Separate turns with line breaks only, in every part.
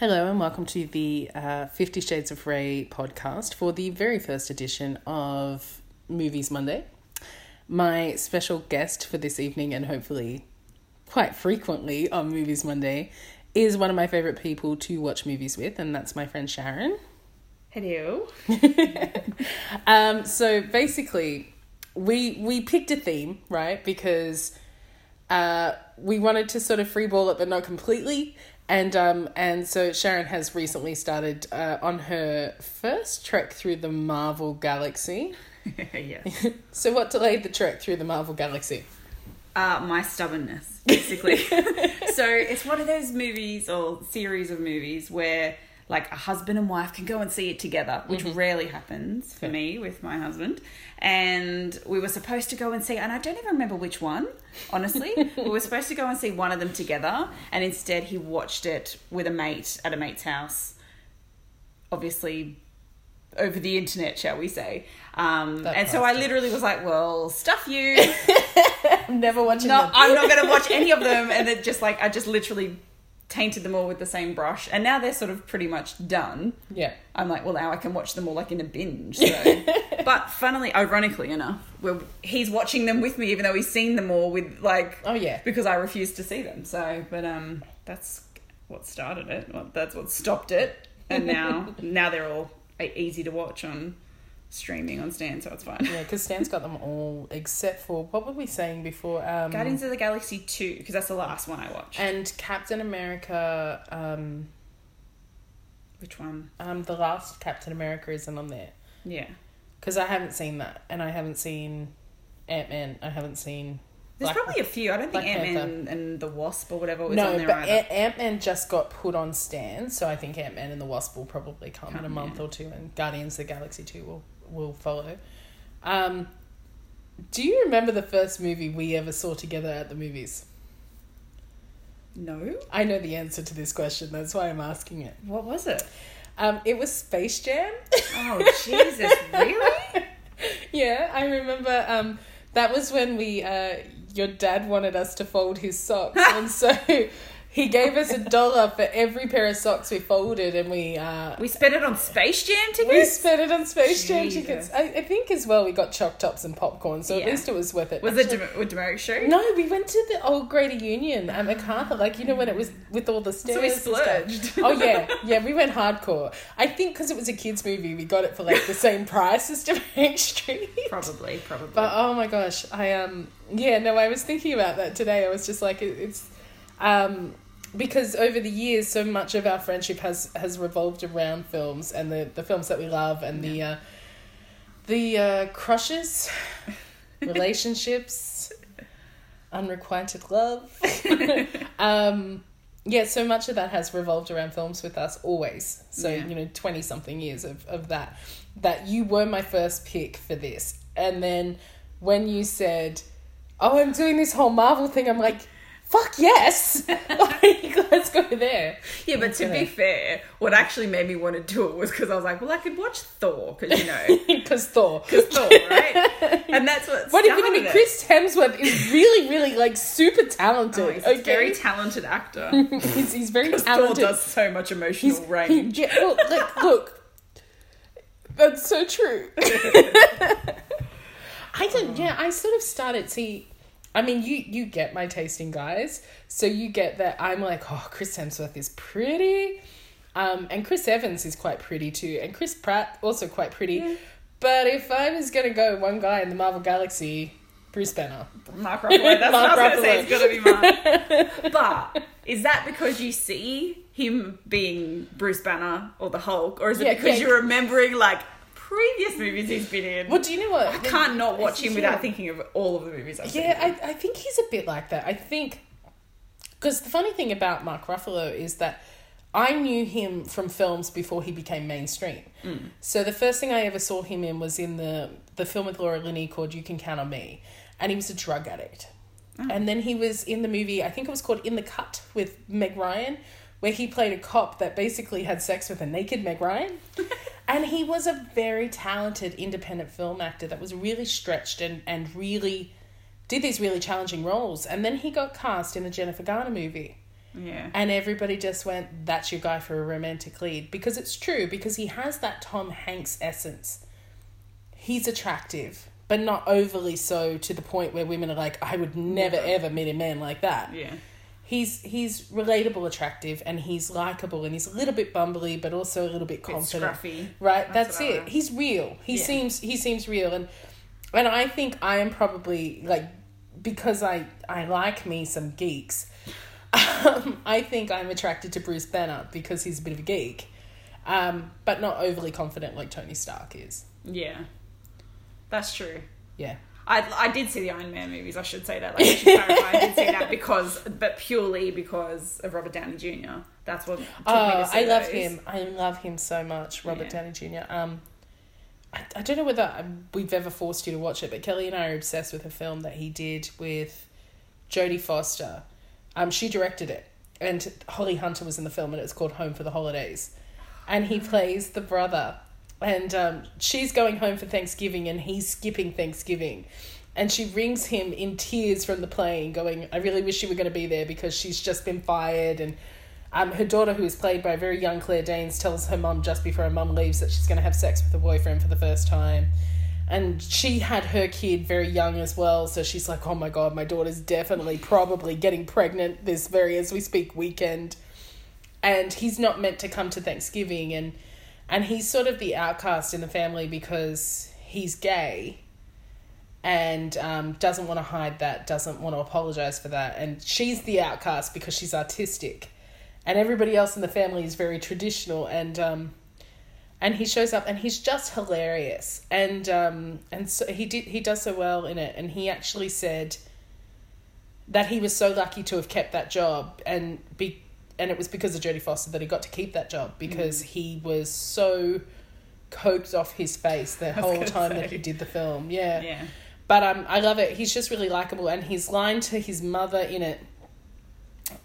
Hello, and welcome to the uh, Fifty Shades of Ray podcast for the very first edition of Movies Monday. My special guest for this evening, and hopefully quite frequently on Movies Monday, is one of my favorite people to watch movies with, and that's my friend Sharon.
Hello.
Um, so basically, we we picked a theme, right? Because uh, we wanted to sort of freeball it, but not completely. And um, and so Sharon has recently started uh, on her first trek through the Marvel Galaxy.
yes.
So what delayed the trek through the Marvel Galaxy?
Uh, my stubbornness, basically. so it's one of those movies or series of movies where like a husband and wife can go and see it together, which rarely happens for me with my husband. And we were supposed to go and see, and I don't even remember which one, honestly. we were supposed to go and see one of them together, and instead he watched it with a mate at a mate's house. Obviously, over the internet, shall we say. Um, and so I literally was like, well, stuff you.
I'm never watching.
no,
them.
I'm not going to watch any of them. And it just like, I just literally tainted them all with the same brush. And now they're sort of pretty much done.
Yeah.
I'm like, well, now I can watch them all like in a binge. So. but funnily, ironically enough, we're, he's watching them with me, even though he's seen them all with like,
Oh yeah.
because I refused to see them. So, but um, that's what started it. Well, that's what stopped it. And now, now they're all easy to watch on streaming on Stan, so it's fine.
Yeah, because Stan's got them all except for what were we saying before? Um,
Guardians of the Galaxy 2, because that's the last one I watched.
and Captain America. Um,
Which one?
um, the last Captain America isn't on there.
Yeah.
Because I haven't seen that, and I haven't seen Ant Man. I haven't seen.
There's
Black-
probably a few. I don't think Ant Man and the Wasp or whatever was
no,
on there
but
either.
Ant Man just got put on Stan, so I think Ant Man and the Wasp will probably come, in a month
yeah.
or two, and Guardians of the Galaxy Two will will follow. Um, do you remember the first movie we ever saw together at the movies?
no.
I know the answer to this question. That's why I'm asking it.
What was it?
Um, it was Space Jam.
Oh Jesus! really?
yeah, I remember. Um, that was when we. Uh, your dad wanted us to fold his socks, and so he gave us a dollar for every pair of socks we folded, and we. Uh,
We spent it on Space Jam tickets.
we spent it on Space Jam tickets. I, I think as well we got choc tops and popcorn, so at least it was worth it.
Was it
Actually-
Dem- with Demerit show?
No, we went to the old Greater Union at Macarthur, like you know when it was with all the stairs.
So we
stuff.
splurged.
Oh yeah, yeah, we went hardcore. I think because it was a kids movie, we got it for like the same price as Demerit Street.
Probably, probably.
But oh my gosh, I um yeah no, I was thinking about that today. I was just like it, it's um because over the years, so much of our friendship has has revolved around films and the the films that we love and the uh, the uh, crushes, relationships, unrequited love. um. Yeah, so much of that has revolved around films with us always. So,
Yeah.
you know, 20 something years of, of that. That you were my first pick for this. And then when you said, Oh, I'm doing this whole Marvel thing, I'm like, Fuck yes! like, let's go there.
yeah, but to
Okay.
be fair, what actually made me want to do it was because I was like, well, I could watch Thor because you know,
Because Thor.
because Thor, right? And that's what.
What even I
started
mean. Chris Hemsworth is really, really like super talented.
Oh, he's
okay,
a very talented actor.
he's, he's very
Thor does so much emotional
He's, he,
range.
yeah, well, like, look, that's so true. I didn't. Yeah, I sort of started. See, I mean, you you get my tasting guys, so you get that. I'm like, oh, Chris Hemsworth is pretty, um, and Chris Evans is quite pretty too, and Chris Pratt also quite pretty. But if I was gonna go one guy in the Marvel Galaxy, Bruce Banner.
Mark Ruffalo. That's
Mark
what I was going to say. It's got to be Mark. but is that because you see him being Bruce Banner or the Hulk, or is it
Yeah,
because
yeah.
you're remembering like previous movies he's been in?
Well, do you know what?
I can't not watch him without thinking of all of the movies I've
Yeah,
seen.
I, I think he's a bit like that. I think because the funny thing about Mark Ruffalo is that I knew him from films before he became mainstream. Mm. So the first thing I ever saw him in was in the the film with Laura Linney called You Can Count on Me, and he was a drug addict. Oh. And then he was in the movie I think it was called In the Cut with Meg Ryan, where he played a cop that basically had sex with a naked Meg Ryan. and he was a very talented independent film actor that was really stretched and, and really did these really challenging roles. And then he got cast in the Jennifer Garner movie.
Yeah.
And everybody just went, that's your guy for a romantic lead. Because it's true, because he has that Tom Hanks essence. He's attractive, but not overly so to the point where women are like, I would never
Never.
ever meet a man like that.
Yeah.
He's he's relatable, attractive, and he's likable, and he's a little bit bumbly, but also a little bit
Bit
confident.
scruffy.
Right,
That's
that's, it.
like.
He's real. He
Yeah.
seems he seems real, and and I think I am probably like because I I like me some geeks. Um, I think I'm attracted to Bruce Banner because he's a bit of a geek, um, but not overly confident like Tony Stark is.
Yeah. That's true.
Yeah,
I, I did see the Iron Man movies. I should say that. Like, I should clarify. I did see that because, but purely because of Robert Downey Jr. That's what.
Oh, I love
those.
him. I love him so much, Robert
Yeah.
Downey Jr. Um, I, I don't know whether we've ever forced you to watch it, but Kelly and I are obsessed with a film that he did with Jodie Foster. Um, she directed it, and Holly Hunter was in the film, and it's called Home for the Holidays, and he plays the brother, and um, she's going home for Thanksgiving, and he's skipping Thanksgiving. And she rings him in tears from the plane, going, I really wish you were going to be there because she's just been fired. And um, her daughter, who is played by a very young Claire Danes, tells her mum just before her mum leaves that she's going to have sex with her boyfriend for the first time. And she had her kid very young as well, so she's like, oh my god, my daughter's definitely probably getting pregnant this very as we speak weekend. And he's not meant to come to Thanksgiving, and and he's sort of the outcast in the family because he's gay and um, doesn't want to hide that, doesn't want to apologize for that. And she's the outcast because she's artistic. And everybody else in the family is very traditional. And um, and he shows up and he's just hilarious. And um, and so he did he does so well in it. And he actually said that he was so lucky to have kept that job and be and it was because of Jodie Foster that he got to keep that job because he was so coped off his face the whole time that he did the film. Yeah.
Yeah.
But um, I love it. He's just really likable, and his line to his mother in it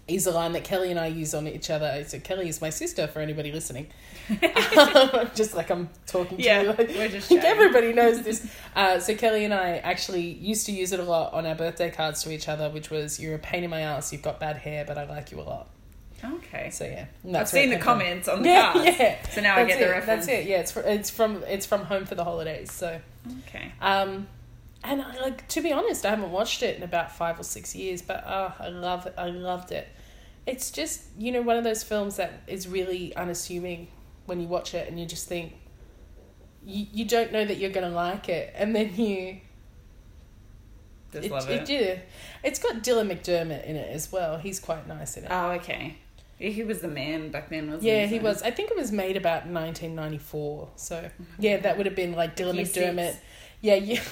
is a line that Kelly and I use on each other. So Kelly is my sister for anybody listening. um, just like I'm talking to
Yeah,
you.
we're just chatting.
everybody knows this. Uh, so Kelly and I actually used to use it a lot on our birthday cards to each other, which was "You're a pain in my ass. You've got bad hair, but I like you a lot."
Okay.
So yeah,
I've seen the
came from.
comments on the
Yeah, yeah.
So now I
That's
get the reference.
That's it. Yeah, it's fr- it's from it's from Home for the Holidays. So.
Okay.
Um, and I, like to be honest, I haven't watched it in about five or six years, but uh, I love it. I loved it. It's just you know one of those films that is really unassuming when you watch it, and you just think you you don't know that you're gonna like it, and then you
Just love it.
yeah, it's got Dylan McDermott in it as well. He's quite nice in it.
Oh, okay. Yeah, He was the man back then, wasn't
yeah,
he?
he was. I think it was made about nineteen ninety four. So yeah, that would have been like Dylan
Year six.
McDermott. Yeah, yeah.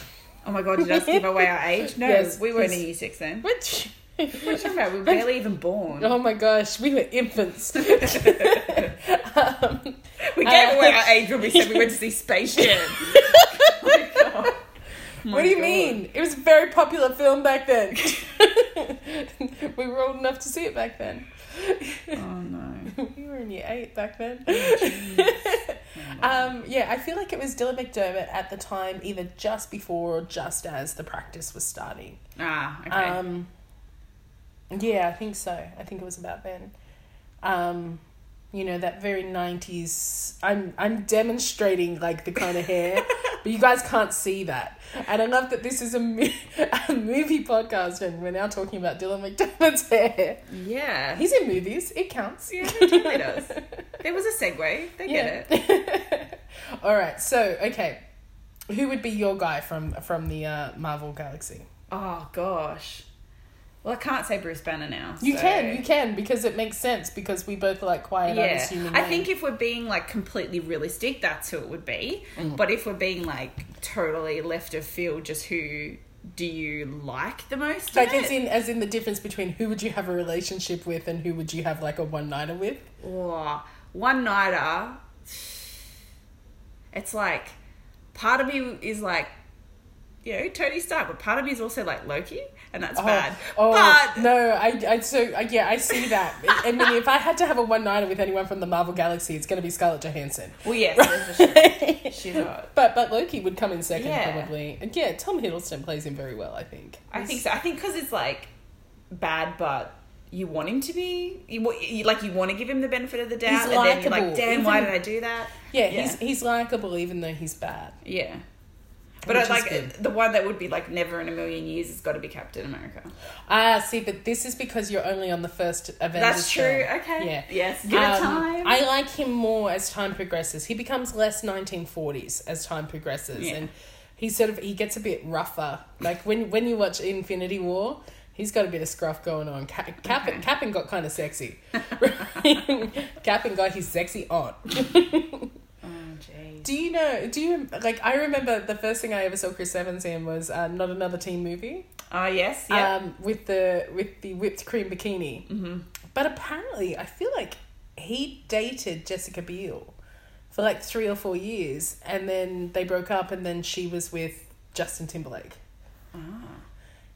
Oh my god, did I give away our age? No,
Yes,
we weren't in year six then.
Which
What are you talking about? We were barely even born.
Oh my gosh, we were infants. um,
we gave
Uh,
away our age when we said we went to see Space Jam. oh my god. Oh my
what do you
God.
mean? It was a very popular film back then. we were old enough to see it back then.
Oh no.
we were in year eight back then.
Oh,
um, yeah, I feel like it was Dylan McDermott at the time, either just before or just as the practice was starting.
Ah, okay.
Um, yeah, I think so. I think it was about then. Um, you know that very nineties. I'm I'm demonstrating like the kind of hair, but you guys can't see that. And I love that this is a, mo- a movie podcast, and we're now talking about Dylan McDermott's hair.
yeah.
He's in movies. It counts.
yeah, it totally does. There was a segue. They get it.
All right. So okay, who would be your guy from from the uh, Marvel Galaxy?
Oh gosh. Well, I can't say Bruce Banner now.
You
so-
can, you can, because it makes sense because we both like quiet,
Yeah,
unassuming.
I
men.
think if we're being like completely realistic, that's who it would be.
Mm.
But if we're being like totally left of field, just who do you like the most?
Like as in as in the difference between who would you have a relationship with and who would you have like a one nighter with?
Oh, one nighter. It's like part of me is like, you know, Tony Stark, but part of me is also like Loki, and that's oh, bad.
Oh
but
no, I, I so yeah, I see that. I mean, if I had to have a one nighter with anyone from the Marvel Galaxy, it's going to be Scarlett Johansson.
well, yes, that's for sure. she's hot.
But but Loki would come in second
Yeah.
probably. And yeah, Tom Hiddleston plays him very well. I think.
I think so. I think because it's like bad, but you want him to be you, you like you want to give him the benefit of the doubt,
He's
and then you're like,
likable,
damn, why did I do that?
Yeah,
Yeah.
he's he's likable even though he's bad.
Yeah. But I like
good.
the one that would be like never in a million years has got to be Captain America.
Ah, see, but this is because you're only on the first Avengers.
That's true.
film.
Okay.
Yeah.
Yes. Give
Um,
time.
I like him more as time progresses. He becomes less 1940s as time progresses,
Yeah.
and he sort of he gets a bit rougher. Like when when you watch Infinity War, he's got a bit of scruff going on. Cap, Cap,
Okay.
Cap'n got kind of sexy. Cap'n got his sexy on.
jeez.
Do you know? Do you like? I remember the first thing I ever saw Chris Evans in was uh, not another teen movie.
Oh yes. Yeah.
Um, with the with the whipped cream bikini.
mm-hmm.
But apparently, I feel like he dated Jessica Biel for like three or four years, and then they broke up, and then she was with Justin Timberlake.
Ah.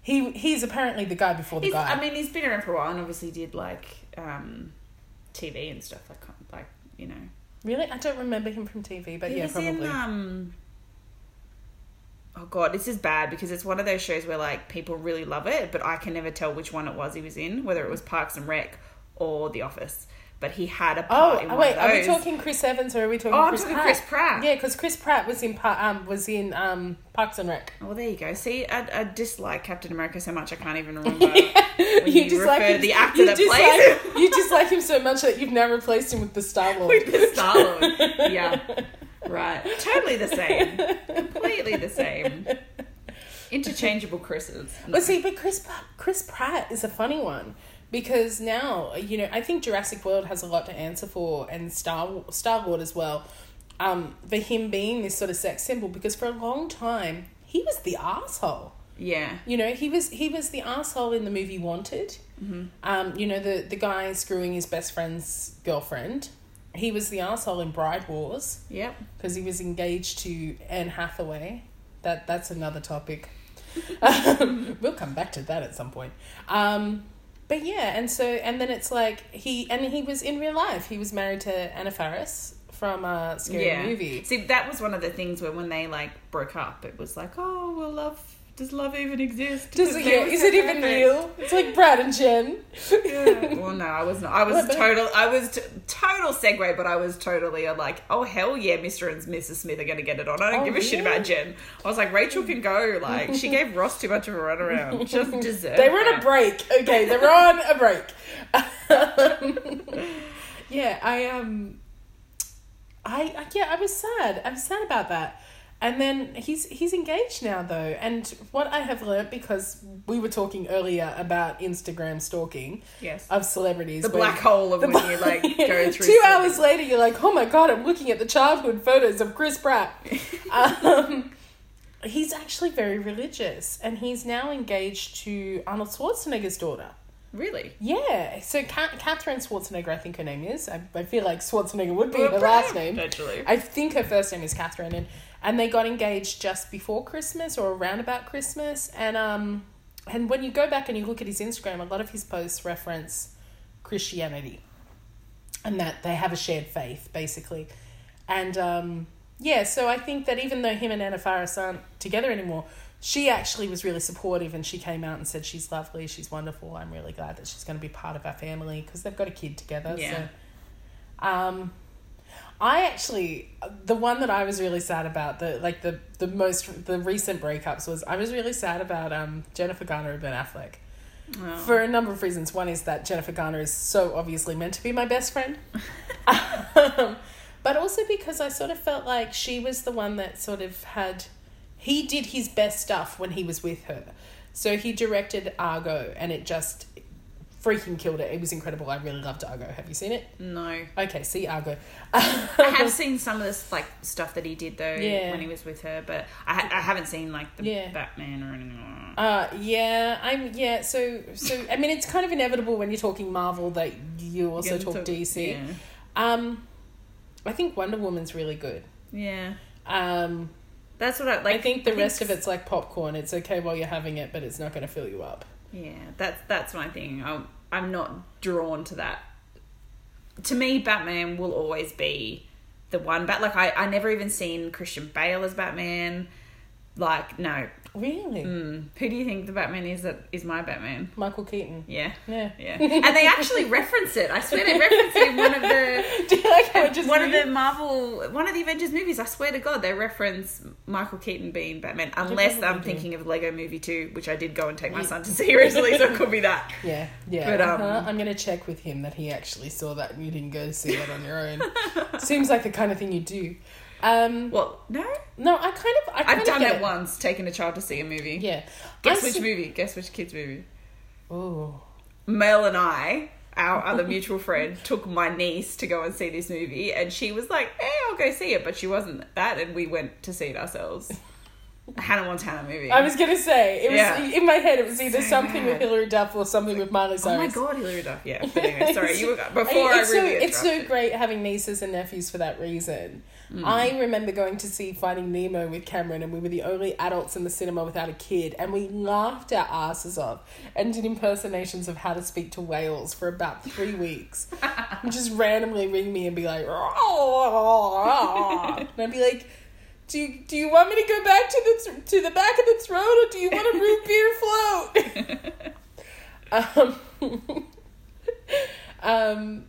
He he's apparently the guy before the
He's,
guy.
I mean, he's been around for a while and obviously did like um, TV and stuff like like you know.
Really, I don't remember him from TV, but
he
yeah,
was
probably.
in um. Oh god, this is bad because it's one of those shows where like people really love it, but I can never tell which one it was he was in, whether it was Parks and Rec or The Office. But he had a
oh,
part in one
wait, are we talking Chris Evans or are we talking
Oh, I'm
Chris
talking
Pratt?
Chris Pratt.
Yeah, because Chris Pratt was in um was in um Parks and Rec.
Oh, well, there you go. See, I, I dislike Captain America so much I can't even remember when you,
dislike
refer to
him-
the actor
you
that
dislike,
plays him.
You dislike him so much that you've now replaced him with the Star Lord.
with the Star Lord. Yeah, right. Totally the same. Completely the same. Interchangeable Chris's.
But see, but Chris Chris Pratt is a funny one because now you know I think Jurassic World has a lot to answer for, and Star Star Lord as well. Um, for him being this sort of sex symbol, because for a long time he was the asshole.
Yeah.
You know, he was he was the asshole in the movie Wanted. Um, you know, the the guy screwing his best friend's girlfriend. He was the asshole in Bride Wars
Yep.
because he was engaged to Anne Hathaway. That that's another topic. Um, we'll come back to that at some point. Um, but yeah, and so and then it's like he and he was in real life. He was married to Anna Faris from a Scary
yeah.
Movie.
See, that was one of the things where when they like broke up, it was like, oh, well, love. Does love even exist?
Does it, yeah, is it even
perfect.
real? It's like Brad and Jen.
Yeah. Well, no, I was not. I was total. I was t- total segue, but I was totally a like, oh hell yeah, Mr. and Mrs. Smith are going to get it on. I don't
Oh,
give a shit about Jen. I was like, Rachel can go. Like, she gave Ross too much of a runaround. Just deserved.
They were on a break. Okay, they were on a break. yeah, I um, I, I yeah, I was sad. I'm sad about that. And then he's he's engaged now though, and what I have learnt because we were talking earlier about Instagram stalking
Yes.
of celebrities,
the black hole of
the
when you like go through.
Two hours later, you're like, oh my god, I'm looking at the childhood photos of Chris Pratt. um, he's actually very religious, and he's now engaged to Arnold Schwarzenegger's daughter.
Really?
Yeah, so Ca- Catherine Schwarzenegger, I think her name is. I, I feel like Schwarzenegger would be her last name.
Actually.
I think her first name is Catherine, and and they got engaged just before Christmas or around about Christmas, and um, and when you go back and you look at his Instagram, a lot of his posts reference Christianity, and that they have a shared faith, basically, and um, yeah, so I think that even though him and Anna Faris aren't together anymore, she actually was really supportive, and she came out and said she's lovely, she's wonderful. I'm really glad that she's going to be part of our family because they've got a kid together.
Yeah.
So, um, I actually the one that I was really sad about the like the the most the recent breakups was I was really sad about um Jennifer Garner and Ben Affleck
Oh.
for a number of reasons. One is that Jennifer Garner is so obviously meant to be my best friend, um, but also because I sort of felt like she was the one that sort of had he did his best stuff when he was with her. So he directed Argo, and it just freaking killed it. It was incredible. I really loved Argo. Have you seen it?
no.
Okay, see Argo.
I have seen some of this like stuff that he did though
Yeah.
when he was with her, but I, ha- I haven't seen like the
Yeah.
Batman or anything. like.
Uh, yeah, I'm yeah. So, so I mean, it's kind of inevitable when you're talking Marvel that you also talk
into-
DC.
Yeah.
Um, I think Wonder Woman's really good.
yeah.
Um,
That's what I like.
I think the rest of it's like popcorn. It's okay while you're having it, but it's not going to fill you up.
Yeah, that's that's my thing. I'm I'm not drawn to that. To me, Batman will always be the one. But like I I never even seen Christian Bale as Batman. Like no,
Really?
Mm. Who do you think the Batman is that is my Batman?
Michael Keaton.
Yeah.
Yeah.
Yeah. and they actually reference it. I swear they reference it in one of the
Do you like how it just
one of the Marvel one of the Avengers movies, I swear to God, they reference Michael Keaton being Batman. Unless I'm
do.
thinking of Lego Movie 2, which I did go and take my son to see recently, so it could be that.
Yeah, yeah.
But, um,
uh-huh. I'm gonna check with him that he actually saw that and you didn't go see that on your own. Seems like the kind of thing you do. Um,
Well, no.
no, I kind of, I of
done it once, taken a child to see a movie.
Yeah.
Guess
I
which
see-
movie? Guess which kid's movie?
Oh.
Mel and I, our other mutual friend, took my niece to go and see this movie, and she was like, "Hey, I'll go see it," but she wasn't that, and we went to see it ourselves. A Hannah Montana movie.
I was gonna say it was
Yeah.
in my head. It was either
So
something with. Hilary Duff or something with Miley
oh my god, Hilary Duff. Yeah. But anyway, sorry, you were before
it's
I really.
so, it's so great having nieces and nephews for that reason.
Mm.
I remember going to see Finding Nemo with Cameron, and we were the only adults in the cinema without a kid, and we laughed our asses off and did impersonations of how to speak to whales for about three weeks. and just randomly ring me and be like, and I'd be like. Do you, do you want me to go back to the th- to the back of the throat or do you want a root beer float? um, um,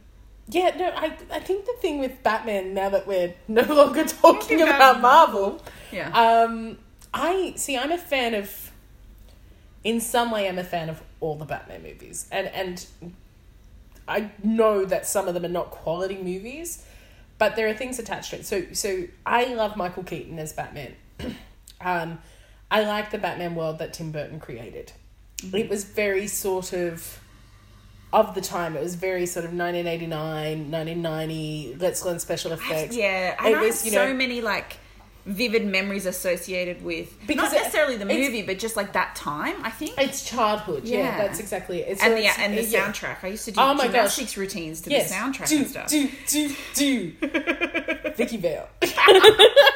yeah, no, I I think the thing with Batman now that we're no longer talking
about
about Marvel,
Yeah.
um, I see. I'm a fan of. In some way, I'm a fan of all the Batman movies, and and I know that some of them are not quality movies, but there are things attached to it. So so I love Michael Keaton as Batman. um, I like the Batman world that Tim Burton created. It was very sort of of the time. It was very sort of 1989, 1990. Let's learn special effects.
yeah, I
It
know
was,
have so
know-
many like vivid memories associated with
Because
not
it-
necessarily the movie, but just like that time. I think.
It's childhood. Yeah,
Yeah.
that's exactly it. It's,
and the and the
yeah.
soundtrack. I used to do
Oh my gosh.
gymnastics routines to
Yes.
the soundtrack
do,
and stuff.
Do do do. Vicki Vale.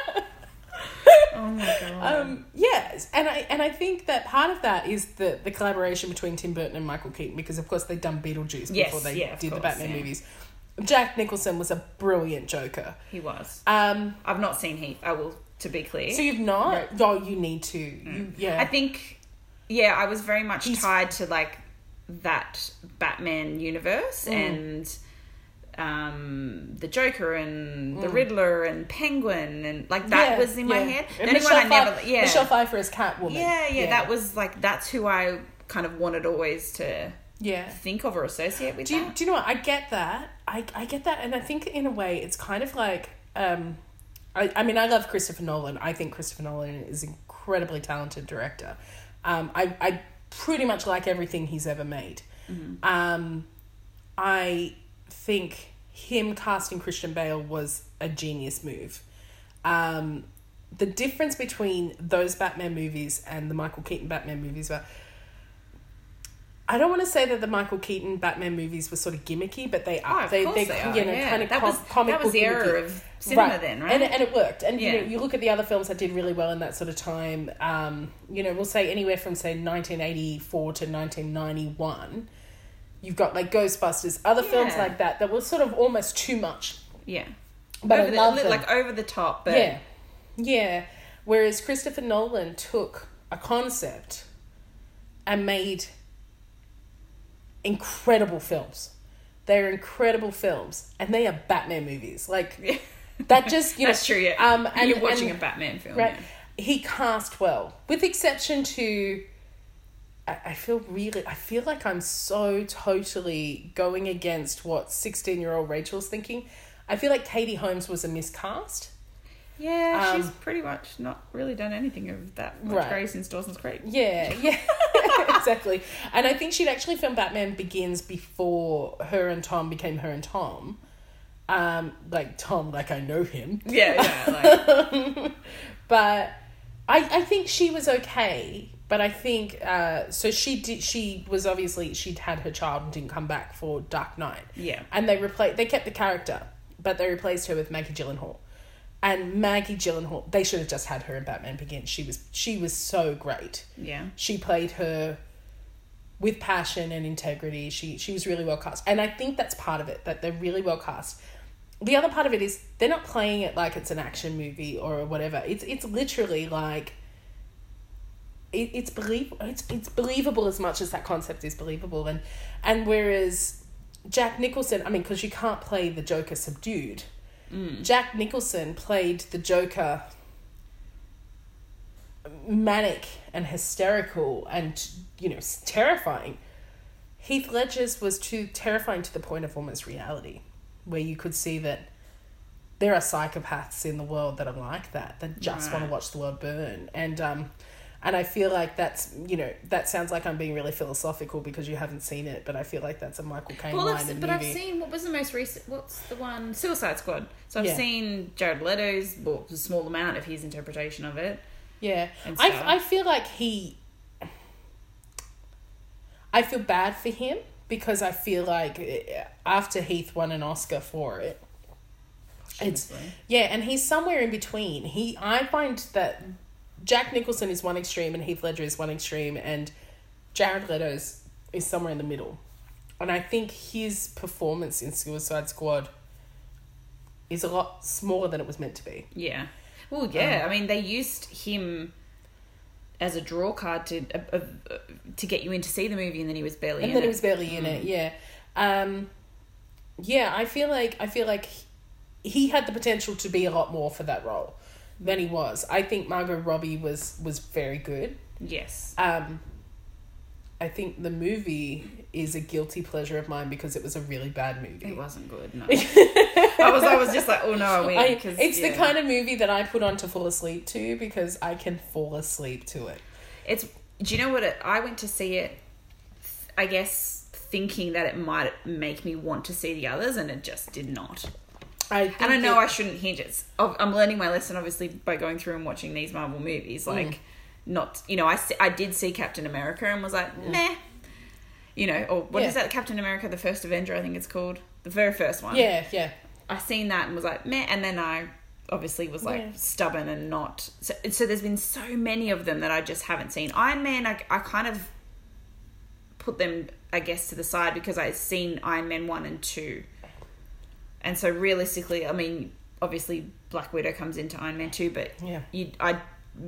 oh my god.
Um, yes, and I and I think that part of that is the the collaboration between Tim Burton and Michael Keaton because of course they'd done Beetlejuice
Yes,
before they
yeah,
did the Batman
yeah.
movies. Jack Nicholson was a brilliant Joker.
he was.
Um,
I've not seen Heath. I will, to be clear.
so you've not? Oh, you need to. You, yeah.
I think, yeah, I was very much
He's-
tied to like that Batman universe
Mm.
and um the Joker and the
Mm.
Riddler and Penguin and like that
Yeah,
was in my
yeah.
head.
And
The
Michelle
I never,
Pfeiffer-
yeah,
Michelle Pfeiffer as Catwoman.
yeah, yeah, that was like that's who I kind of wanted always to
yeah.
think of or associate with
Do you, do you know what? I get that. I, I get that. And I think, in a way, it's kind of like. Um, I, I mean, I love Christopher Nolan. I think Christopher Nolan is an incredibly talented director. Um, I, I pretty much like everything he's ever made. Um, I think him casting Christian Bale was a genius move. Um, the difference between those Batman movies and the Michael Keaton Batman movies were I don't want to say that the Michael Keaton Batman movies were sort of gimmicky, but they are.
Oh, of
they, they,
they are,
you know,
yeah.
kind of
That
com-
was-
comic
that was
book
the era
gimmicky.
of cinema then, right?
And, and it worked. And you know, you look at the other films that did really well in that sort of time. Um, you know, we'll say anywhere from say 1984 to 1991. You've got like Ghostbusters, other films like that that were sort of almost too much.
Yeah,
But
over
I
the,
love
li-
them.
like over the top, but
Yeah. Yeah. Whereas Christopher Nolan took a concept and made incredible films. They're incredible films. And they are Batman movies. Like that just you know
that's true. Yeah,
Um and
you're watching
and-
a Batman film,
right.
yeah.
He cast well. With exception to I, I feel really I feel like I'm so totally going against what sixteen year old Rachel's thinking. I feel like Katie Holmes was a miscast.
Yeah, she's
Um,
pretty much not really done anything of that much
Right.
great since Dawson's Creek.
Yeah, yeah, exactly. And I think she'd actually filmed Batman Begins before her and Tom became her and Tom. Um, like Tom, like I know him.
Yeah, yeah. Like,
But I, I think she was okay. But I think uh, so. She did. She was obviously she'd had her child and didn't come back for Dark Knight.
yeah.
And they replaced. They kept the character, but they replaced her with Maggie Gyllenhaal. And Maggie Gyllenhaal, they should have just had her in Batman Begins. She was she was so great
Yeah.
she played her with passion and integrity. She she was really well cast, and I think that's part of it that they're really well cast. The other part of it is they're not playing it like it's an action movie or whatever. It's it's literally like it, it's believable. It's it's believable as much as that concept is believable, and and whereas Jack Nicholson, I mean, because you can't play the Joker subdued. Jack Nicholson played the Joker manic and hysterical and you know terrifying. Heath Ledger's was too terrifying to the point of almost reality, where you could see that there are psychopaths in the world that are like that that just want to watch the world burn and um and I feel like that's you know that sounds like I'm being really philosophical because you haven't seen it, but I feel like that's a Michael Caine
Well,
line
I've,
in
but
movie.
I've seen what was the most recent. What's the one? Suicide Squad. So I've
Yeah.
seen Jared Leto's, well, a small amount of his interpretation of it.
Yeah, I. I feel like he. I feel bad for him because I feel like eh, after Heath won an Oscar for it, it's yeah, and he's somewhere in between. He I find that Jack Nicholson is one extreme and Heath Ledger is one extreme, and Jared Leto's is somewhere in the middle. And I think his performance in Suicide Squad is a lot smaller than it was meant to be.
Yeah. Well, yeah.
Um,
I mean, they used him as a draw card to uh, uh, to get you in to see the movie, and then he was barely
and
in
then
it.
he was barely in it yeah um yeah i feel like i feel like he had the potential to be a lot more for that role than he was i think margot robbie was was very good
Yes.
um i think the movie is a guilty pleasure of mine because it was a really bad movie.
It wasn't good. No. I was. I was just like, oh no, I win.
I,
'cause,
it's the kind of movie that i put on to fall asleep to because i can fall asleep to it
It's. Do you know what? It, I went to see it. I guess thinking that it might make me want to see the others, and it just did not.
I
And I know I shouldn't hint. It's. I'm learning my lesson, obviously, by going through and watching these Marvel movies.
Mm.
Like, not you know, I I did see Captain America and was like, meh. You know, or what is
Yeah.
that? Captain America: The First Avenger, I think it's called, the very first one.
yeah yeah
I seen that and was like, meh. And then I obviously was like
Yeah.
stubborn and not. So, so there's been so many of them that I just haven't seen. Iron Man, I, I kind of put them, I guess, to the side because I've seen Iron Man 1 and 2. And so realistically, I mean, obviously Black Widow comes into Iron Man 2, but
yeah
you, I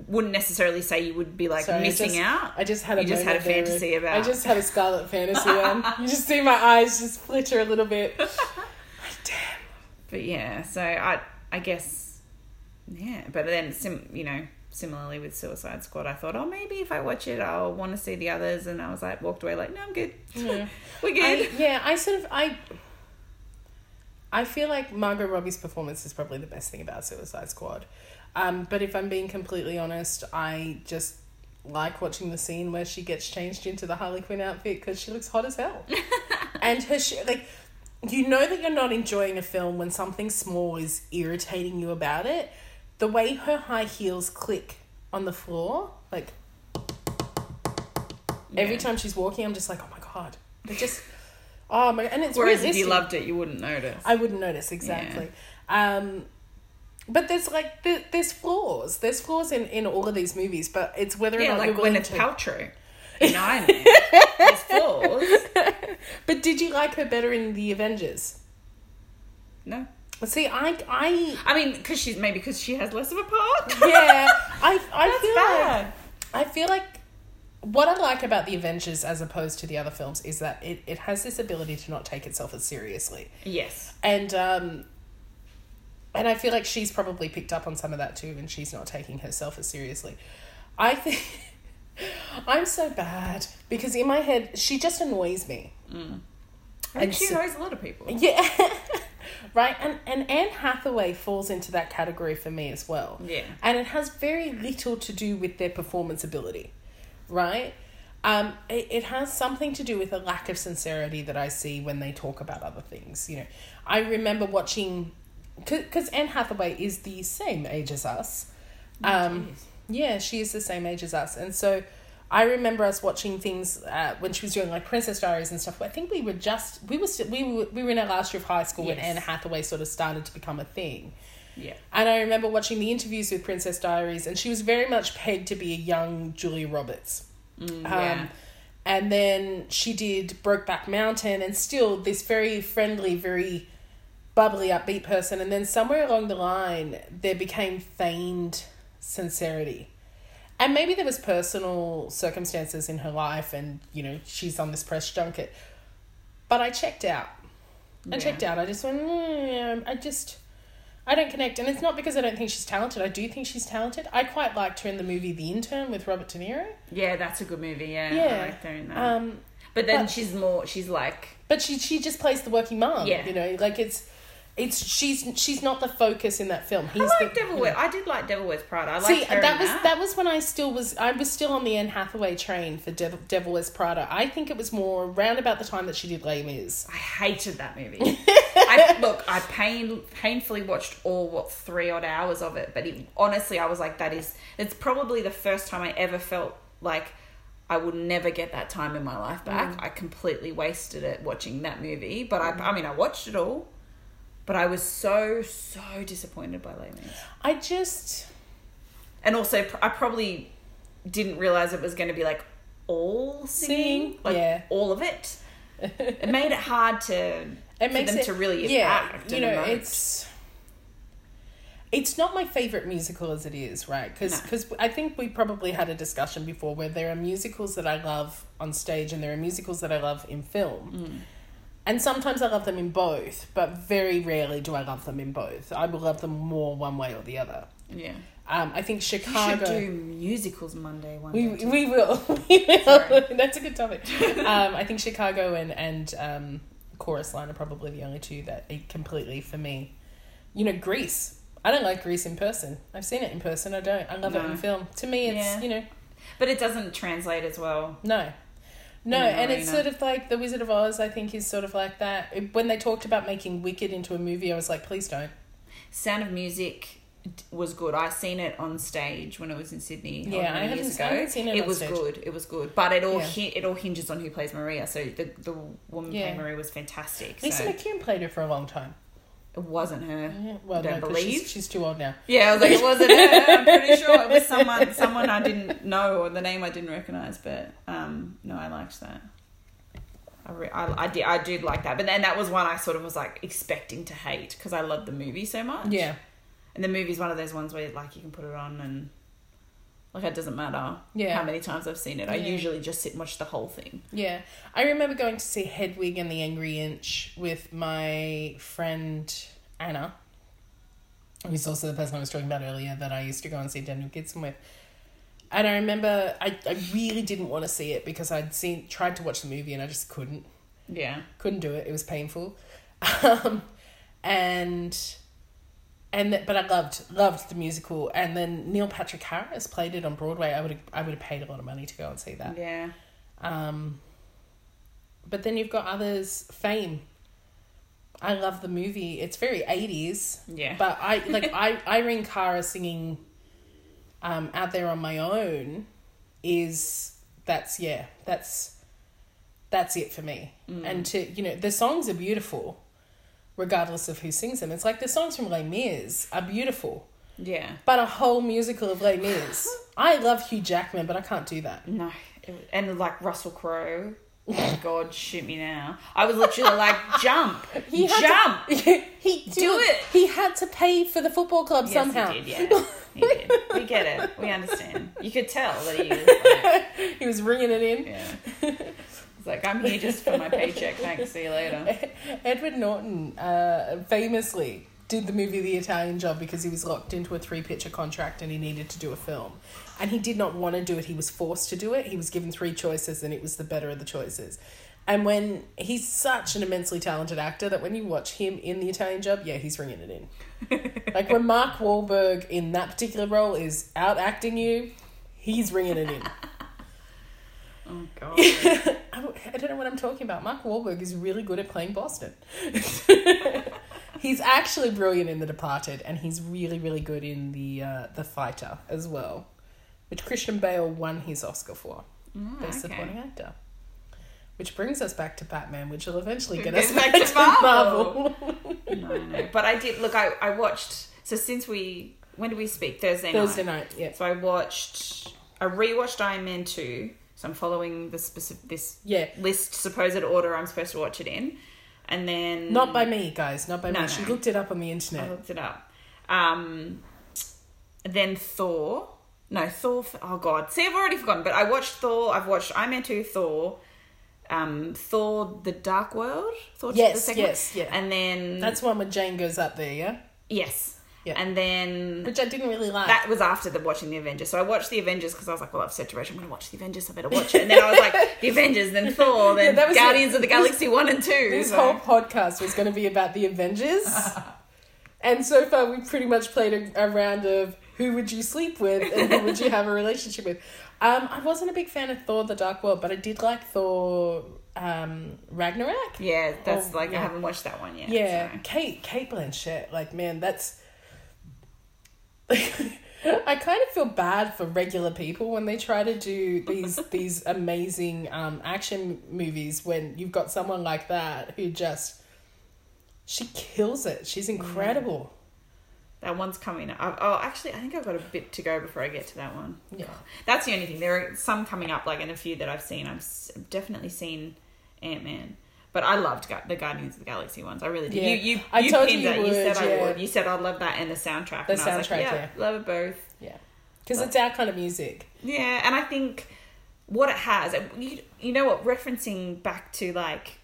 wouldn't necessarily say you would be like
Sorry, I
missing
just-
out.
I just had a
You just had a
moment there.
fantasy about-
I just had a Scarlett fantasy then. You just see my eyes just flitter a little bit. Damn.
But yeah, so I I guess yeah, but then sim you know similarly with Suicide Squad, I thought oh maybe if I watch it I'll want to see the others, and I was like walked away like no I'm good,
Yeah.
we're
I,
good.
yeah, I sort of I I feel like Margot Robbie's performance is probably the best thing about Suicide Squad. Um, but if I'm being completely honest, I just like watching the scene where she gets changed into the Harley Quinn outfit because she looks hot as hell. and her like you know that you're not enjoying a film when something small is irritating you about it. The way her high heels click on the floor, like every time she's walking, I'm just like, oh my god, they just, oh my, and it's
Whereas if
realistic.
you loved it, you wouldn't notice.
I wouldn't notice exactly. Um, but there's like there, there's flaws. There's flaws in in all of these movies, but it's whether or not
like
you're willing
Gwyneth
to.
Paltrow in Iron Man. There's flaws.
But did you like her better in the Avengers?
No,
See, I I
I mean because she's maybe because she has less of a part.
yeah, I I
That's
feel
bad.
like I feel like what I like about the Avengers as opposed to the other films is that it, it has this ability to not take itself as seriously.
Yes.
And um and I feel like she's probably picked up on some of that too and she's not taking herself as seriously. I think I'm so bad because in my head she just annoys me.
I think
And
she
so-
knows a lot of people.
Yeah. right? And and Anne Hathaway falls into that category for me as well.
Yeah.
And it has very little to do with their performance ability, right? Um, it, it has something to do with a lack of sincerity that I see when they talk about other things. You know, I remember watching, because Anne Hathaway is the same age as us. Um, yeah, she is the same age as us. And so I remember us watching things uh, when she was doing like Princess Diaries and stuff. I think we were just, we were, st- we were, we were in our last year of high school when Anne Hathaway sort of started to become a thing.
Yeah.
And I remember watching the interviews with Princess Diaries, and she was very much pegged to be a young Julia Roberts.
Mm,
Um,
yeah.
And then she did Brokeback Mountain, and still this very friendly, very bubbly, upbeat person. And then somewhere along the line, there became feigned sincerity. And maybe there was personal circumstances in her life, and you know she's on this press junket. But I checked out. I
Yeah.
checked out. I just went. Mm, I just. I don't connect, and it's not because I don't think she's talented. I do think she's talented. I quite liked her in the movie The Intern with Robert De Niro.
Yeah, that's a good movie. Yeah, I
Yeah.
like her in that.
Um,
but then
but-
she's more. She's like.
but she she just plays the working mom.
Yeah.
you know, like it's it's she's she's not the focus in that film. He's
I like
the,
Devil. Wears. I did like Devil Wears Prada. I
See, that was
that.
that was when I still was I was still on the Anne Hathaway train for Devil, Devil Wears Prada. I think it was more around about the time that she did Les Mis.
I hated that movie. I look, I pain painfully watched all what three odd hours of it, but it, honestly, I was like, that is. It's probably the first time I ever felt like I would never get that time in my life back. Mm. I completely wasted it watching that movie. But I, mm. I mean, I watched it all, but I was so so disappointed by Les Mis.
I just
and also I probably didn't realize it was going to be like all singing,
Sing,
like
yeah.
all of it. It made it hard to
it
for
makes
them
it
to really
yeah.
act.
You know,
emote.
it's it's not my favorite musical as it is, right? Because
No.
I think we probably had a discussion before where there are musicals that I love on stage and there are musicals that I love in film.
Mm.
And sometimes I love them in both, but very rarely do I love them in both. I will love them more one way or the other.
yeah.
Um, I think Chicago.
should do musicals Monday one
We,
day.
we will. We will. That's a good topic. um, I think Chicago and and um, Chorus Line are probably the only two that are completely for me. You know, Grease. I don't like Grease in person. I've seen it in person. I don't. I love it in film. To me, it's
Yeah.
you know
but it doesn't translate as well.
no. No, and it's sort of like The Wizard of Oz, I think, is sort of like that. When they talked about making Wicked into a movie, I was like, please don't.
Sound of Music was good. I seen it on stage when it was in Sydney.
Yeah, I haven't-
years ago.
haven't seen it
It
on
was
stage.
good. It was good, but it all
Yeah.
hi- it all hinges on who plays Maria. So the the woman
Yeah.
playing Maria was fantastic.
Lisa
so
McCune played her for a long time.
It wasn't her.
Yeah, well,
Don't
no,
believe.
she's, she's too old now.
Yeah, I was like, it wasn't her. I'm pretty sure it was someone someone I didn't know or the name I didn't recognize. But um, no, I liked that. I, re- I, I did I did like that, but then that was one I sort of was like expecting to hate because I loved the movie so much.
Yeah,
and the movie's one of those ones where like you can put it on and like it doesn't matter
Yeah.
how many times I've seen it. I
Yeah.
usually just sit and watch the whole thing.
Yeah, I remember going to see Hedwig and the Angry Inch with my friend Anna, who's also the person I was talking about earlier that I used to go and see Daniel Gibson with. And I remember I, I really didn't want to see it because I'd seen tried to watch the movie and I just couldn't
Yeah,
couldn't do it. It was painful, um, and and but I loved loved the musical. And then Neil Patrick Harris played it on Broadway. I would have I would have paid a lot of money to go and see that.
yeah,
Um, but then you've got others. Fame. I love the movie. It's very eighties.
yeah.
But I like I Irene Cara singing um out there on my own is that's yeah, that's that's it for me. And to you know, the songs are beautiful regardless of who sings them. It's like the songs from Les Mis are beautiful.
yeah.
But a whole musical of Les Mis. I love Hugh Jackman, but I can't do that.
No, and like Russell Crowe. Oh God, shoot me now! I was literally like, jump,
He
jump.
To, he
Do
did-
it.
He had to pay for the football club
Yes,
somehow.
he did. Yeah, he did. We get it. We understand. You could tell that he was like,
He was ringing it in.
yeah. It's like I'm here just for my paycheck. Thanks. See you later.
Edward Norton uh, famously did the movie The Italian Job because he was locked into a three picture contract and he needed to do a film. And he did not want to do it, he was forced to do it. He was given three choices and it was the better of the choices. And when he's such an immensely talented actor that when you watch him in The Italian Job, yeah, he's ringing it in. like when Mark Wahlberg in that particular role is out acting you, he's ringing it in.
Oh God.
I I don't know what I'm talking about. Mark Wahlberg is really good at playing Boston. he's actually brilliant in The Departed, and he's really, really good in the uh, the Fighter as well, which Christian Bale won his Oscar for
Mm,
best
okay.
supporting actor. Which brings us back to Batman, which will eventually get us
back
back,
to
to
Marvel.
Marvel.
No, no. But I did look. I I watched. So since we when did we speak Thursday night?
Thursday night, yeah,
So I watched. I rewatched Iron Man two. So I'm following the specific this
yeah.
list supposed order I'm supposed to watch it in, and then
Not by me, guys. Not by
No,
me. She looked it up on the
I
internet.
looked it up. Um, then Thor, no Thor. Oh God, see, I've already forgotten. But I watched Thor. I've watched Iron Man two, Thor, um, Thor: The Dark World. Thor
Yes,
the second
yes,
one.
yeah.
And then
That's one where Jane goes up there, yeah?
yes,
Yeah.
And then
Which I didn't really like.
that was after the watching the Avengers. So I watched the Avengers because I was like, well, I've said to Rachel, I'm going to watch the Avengers. I better watch it. And then I was like, the Avengers, then Thor, then
Yeah,
Guardians of the Galaxy one and two.
this
so-
whole podcast was going to be about the Avengers. and so far, we've pretty much played a, a round of who would you sleep with and who would you have a relationship with. Um, I wasn't a big fan of Thor the Dark World, but I did like Thor um, Ragnarok.
yeah, that's
Oh,
like
yeah.
I haven't watched that one yet.
Yeah,
so.
Cate Cate Blanchett, like man, that's. I kind of feel bad for regular people when they try to do these these amazing um, action movies when you've got someone like that who just she kills it. She's incredible.
That one's coming up. I- Oh, actually, I think I've got a bit to go before I get to that one.
Yeah.
That's the only thing. There are some coming up, like in a few that I've seen. I've definitely seen Ant Man, but I loved Gu- the Guardians of the Galaxy ones. I really did.
Yeah.
You, you,
I
you
told
pinned
you
it.
you
You said
would,
I would. You said I'd love that and the soundtrack.
The
and I was like,
soundtrack,
yeah, love it both.
Yeah, because it's our kind of music.
Yeah, and I think what it has, you, you know what, referencing back to like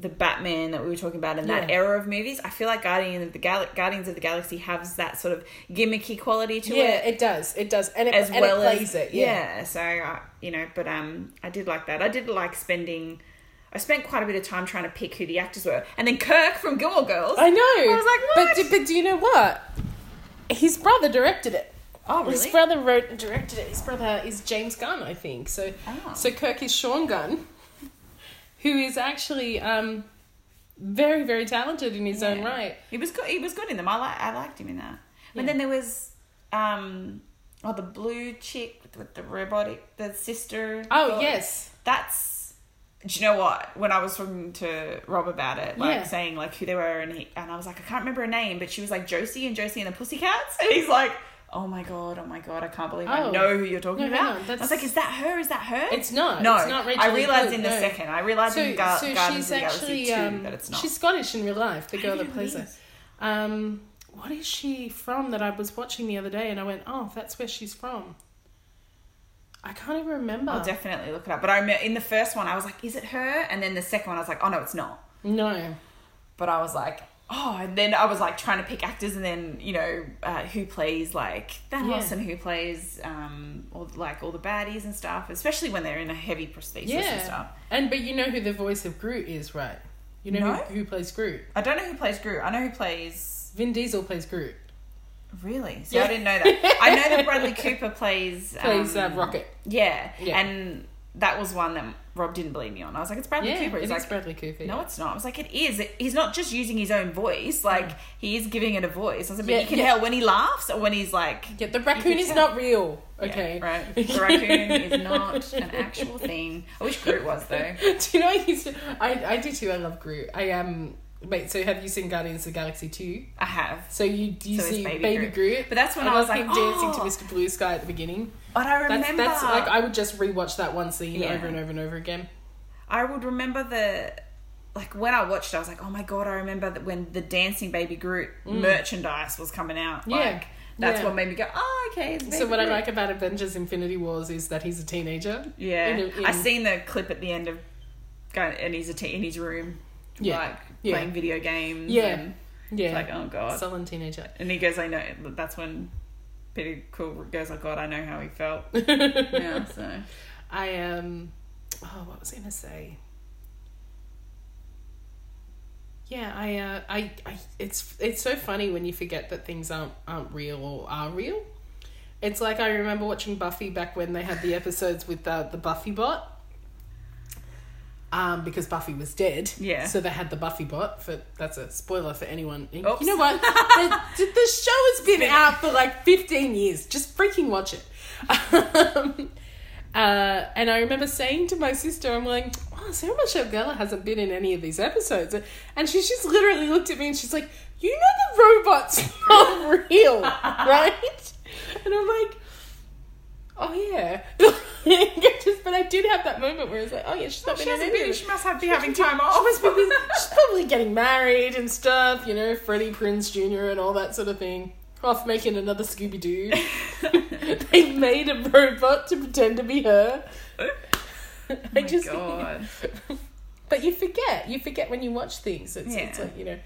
the Batman that we were talking about in that
Yeah.
era of movies, I feel like Guardian of the Gal- Guardians of the Galaxy has that sort of gimmicky quality to
Yeah,
it.
it does. It does, and it
As
and
well
it plays
as
it. Yeah.
yeah, so uh, you know, but um, I did like that. I did like spending. I spent quite a bit of time trying to pick who the actors were, and then Kirk from Gilmore Girls.
I know.
I was like,
But do, but do you know what? His brother directed it.
oh, really?
His brother wrote and directed it. His brother is James Gunn, I think. So,
Oh.
so Kirk is Sean Gunn, who is actually um, very, very talented in his own right.
He was good. He was good in them. I like. I liked him in that. But
Yeah.
then there was, um, oh, the blue chick with, the robotic, the sister.
Oh yes,
That's. Do you know what? When I was talking to Rob about it, like
Yeah.
saying like who they were, and he and I was like, I can't remember her name, but she was like Josie and Josie and the Pussycats, and he's like. Oh my god! Oh my god! I can't believe I
Oh.
know who you're talking
No,
about. I was like, "Is that her? Is that her?"
it's not.
No,
it's not Rachel
I realized in the
no.
second. I realized
So,
in Gar-
so she's
of the Galaxy
actually
two
um,
that it's not.
she's Scottish in real life. The girl that plays
it
her. Um, what is she from? That I was watching the other day, and I went, "Oh, that's where she's from." I can't even remember.
I'll definitely look it up. But I remember in the first one, I was like, "Is it her?" And then the second one, I was like, "Oh no, it's not."
no.
But I was like, "Oh!" And then I was like trying to pick actors, and then you know uh, who plays like Thanos
Yeah.
and who plays um all like all the baddies and stuff, especially when they're in a heavy prosthesis and
Yeah,
stuff.
and but you know who the voice of Groot is, right? You know
No.
who, who plays Groot?
I don't know who plays Groot. I know who plays
Vin Diesel plays Groot.
Really. See,
Yeah.
I didn't know that. I know that Bradley Cooper plays
Plays uh,
um,
Rocket.
Yeah.
Yeah.
and that was one that Rob didn't believe me on. I was like, "It's Bradley
yeah,
Cooper."
it
He's
is
like,
Bradley Cooper.
No,
yeah.
it's not. I was like, it is. It, he's not just using his own voice. Like he is giving it a voice. I was like, but you can tell when he laughs or when he's like,
Yeah, the raccoon is not real. Okay.
Right. The raccoon is not an actual thing. I wish Groot was though.
do you know what used to, I I do too. I love Groot. I um wait. So have you seen Guardians of the Galaxy two?
I have,
So you do you
So
see
Baby
Baby,
Groot.
Groot?
but that's when
I
I was like,
dancing to
oh.
Mr. Blue Sky at the beginning.
But I remember.
that's like I would just rewatch that one scene
Yeah.
over and over and over again.
I would remember the. Like when I watched, it, I was like, "Oh my god!" I remember that when the dancing baby Groot merchandise was coming out.
Mm. Yeah.
Like, that's
Yeah.
what made me go, "Oh, okay."
So what I like about Avengers: Infinity Wars is that he's a teenager.
Yeah,
in in-
I seen the clip at the end of, going and he's a teen in his room,
Yeah.
like
Yeah.
playing video games.
Yeah.
and
Yeah,
like oh god.
sullen teenager.
and he goes, I know. That's when Peter Quill goes, oh god, I know how he felt. yeah, so
I um, oh, what was I gonna say? Yeah, I, uh, I, I, it's it's so funny when you forget that things aren't aren't real or are real. It's like I remember watching Buffy back when they had the episodes with the the Buffy bot. Um, because Buffy was dead.
Yeah.
So they had the Buffy bot. For that's a spoiler for anyone.
Oops.
You know what? the, the show has been out for like fifteen years. Just freaking watch it. Um, uh, and I remember saying to my sister, I'm like, oh, Sarah Michelle Gellar hasn't been in any of these episodes. And she just literally looked at me and she's like, you know the robot's are real, right? And I'm like, oh yeah. Just- but I did have that moment where it's like, oh yeah, she's oh, not
she,
been in
hasn't been, she must have be having time off.
She must be busy. She's probably getting married and stuff, you know, Freddie Prinze Jr. and all that sort of thing. off making another Scooby Doo. they made a robot to pretend to be her. Oh I
Oh my God.
But you forget. You forget when you watch things. It's, it's
Yeah.
like, you know.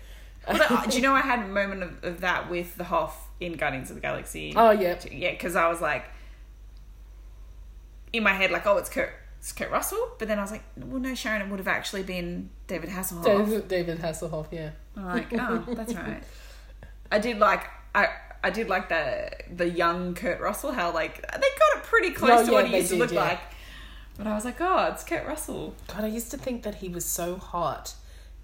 Do you know I had a moment of, of that with the Hoff in Guardians of the Galaxy?
Oh, yeah.
Yeah, because I was like, in my head, like, oh, it's Kurt, it's Kurt Russell. But then I was like, well, no, Sharon, it would have actually been David Hasselhoff.
David, David Hasselhoff, yeah.
I'm like, oh, that's right. I did like I I did like the the young Kurt Russell. How like they got it pretty oh, close
Oh,
to
yeah,
what he
they
used to
did,
look
yeah.
like. But I was like, oh, it's Kurt Russell.
God, I used to think that he was so hot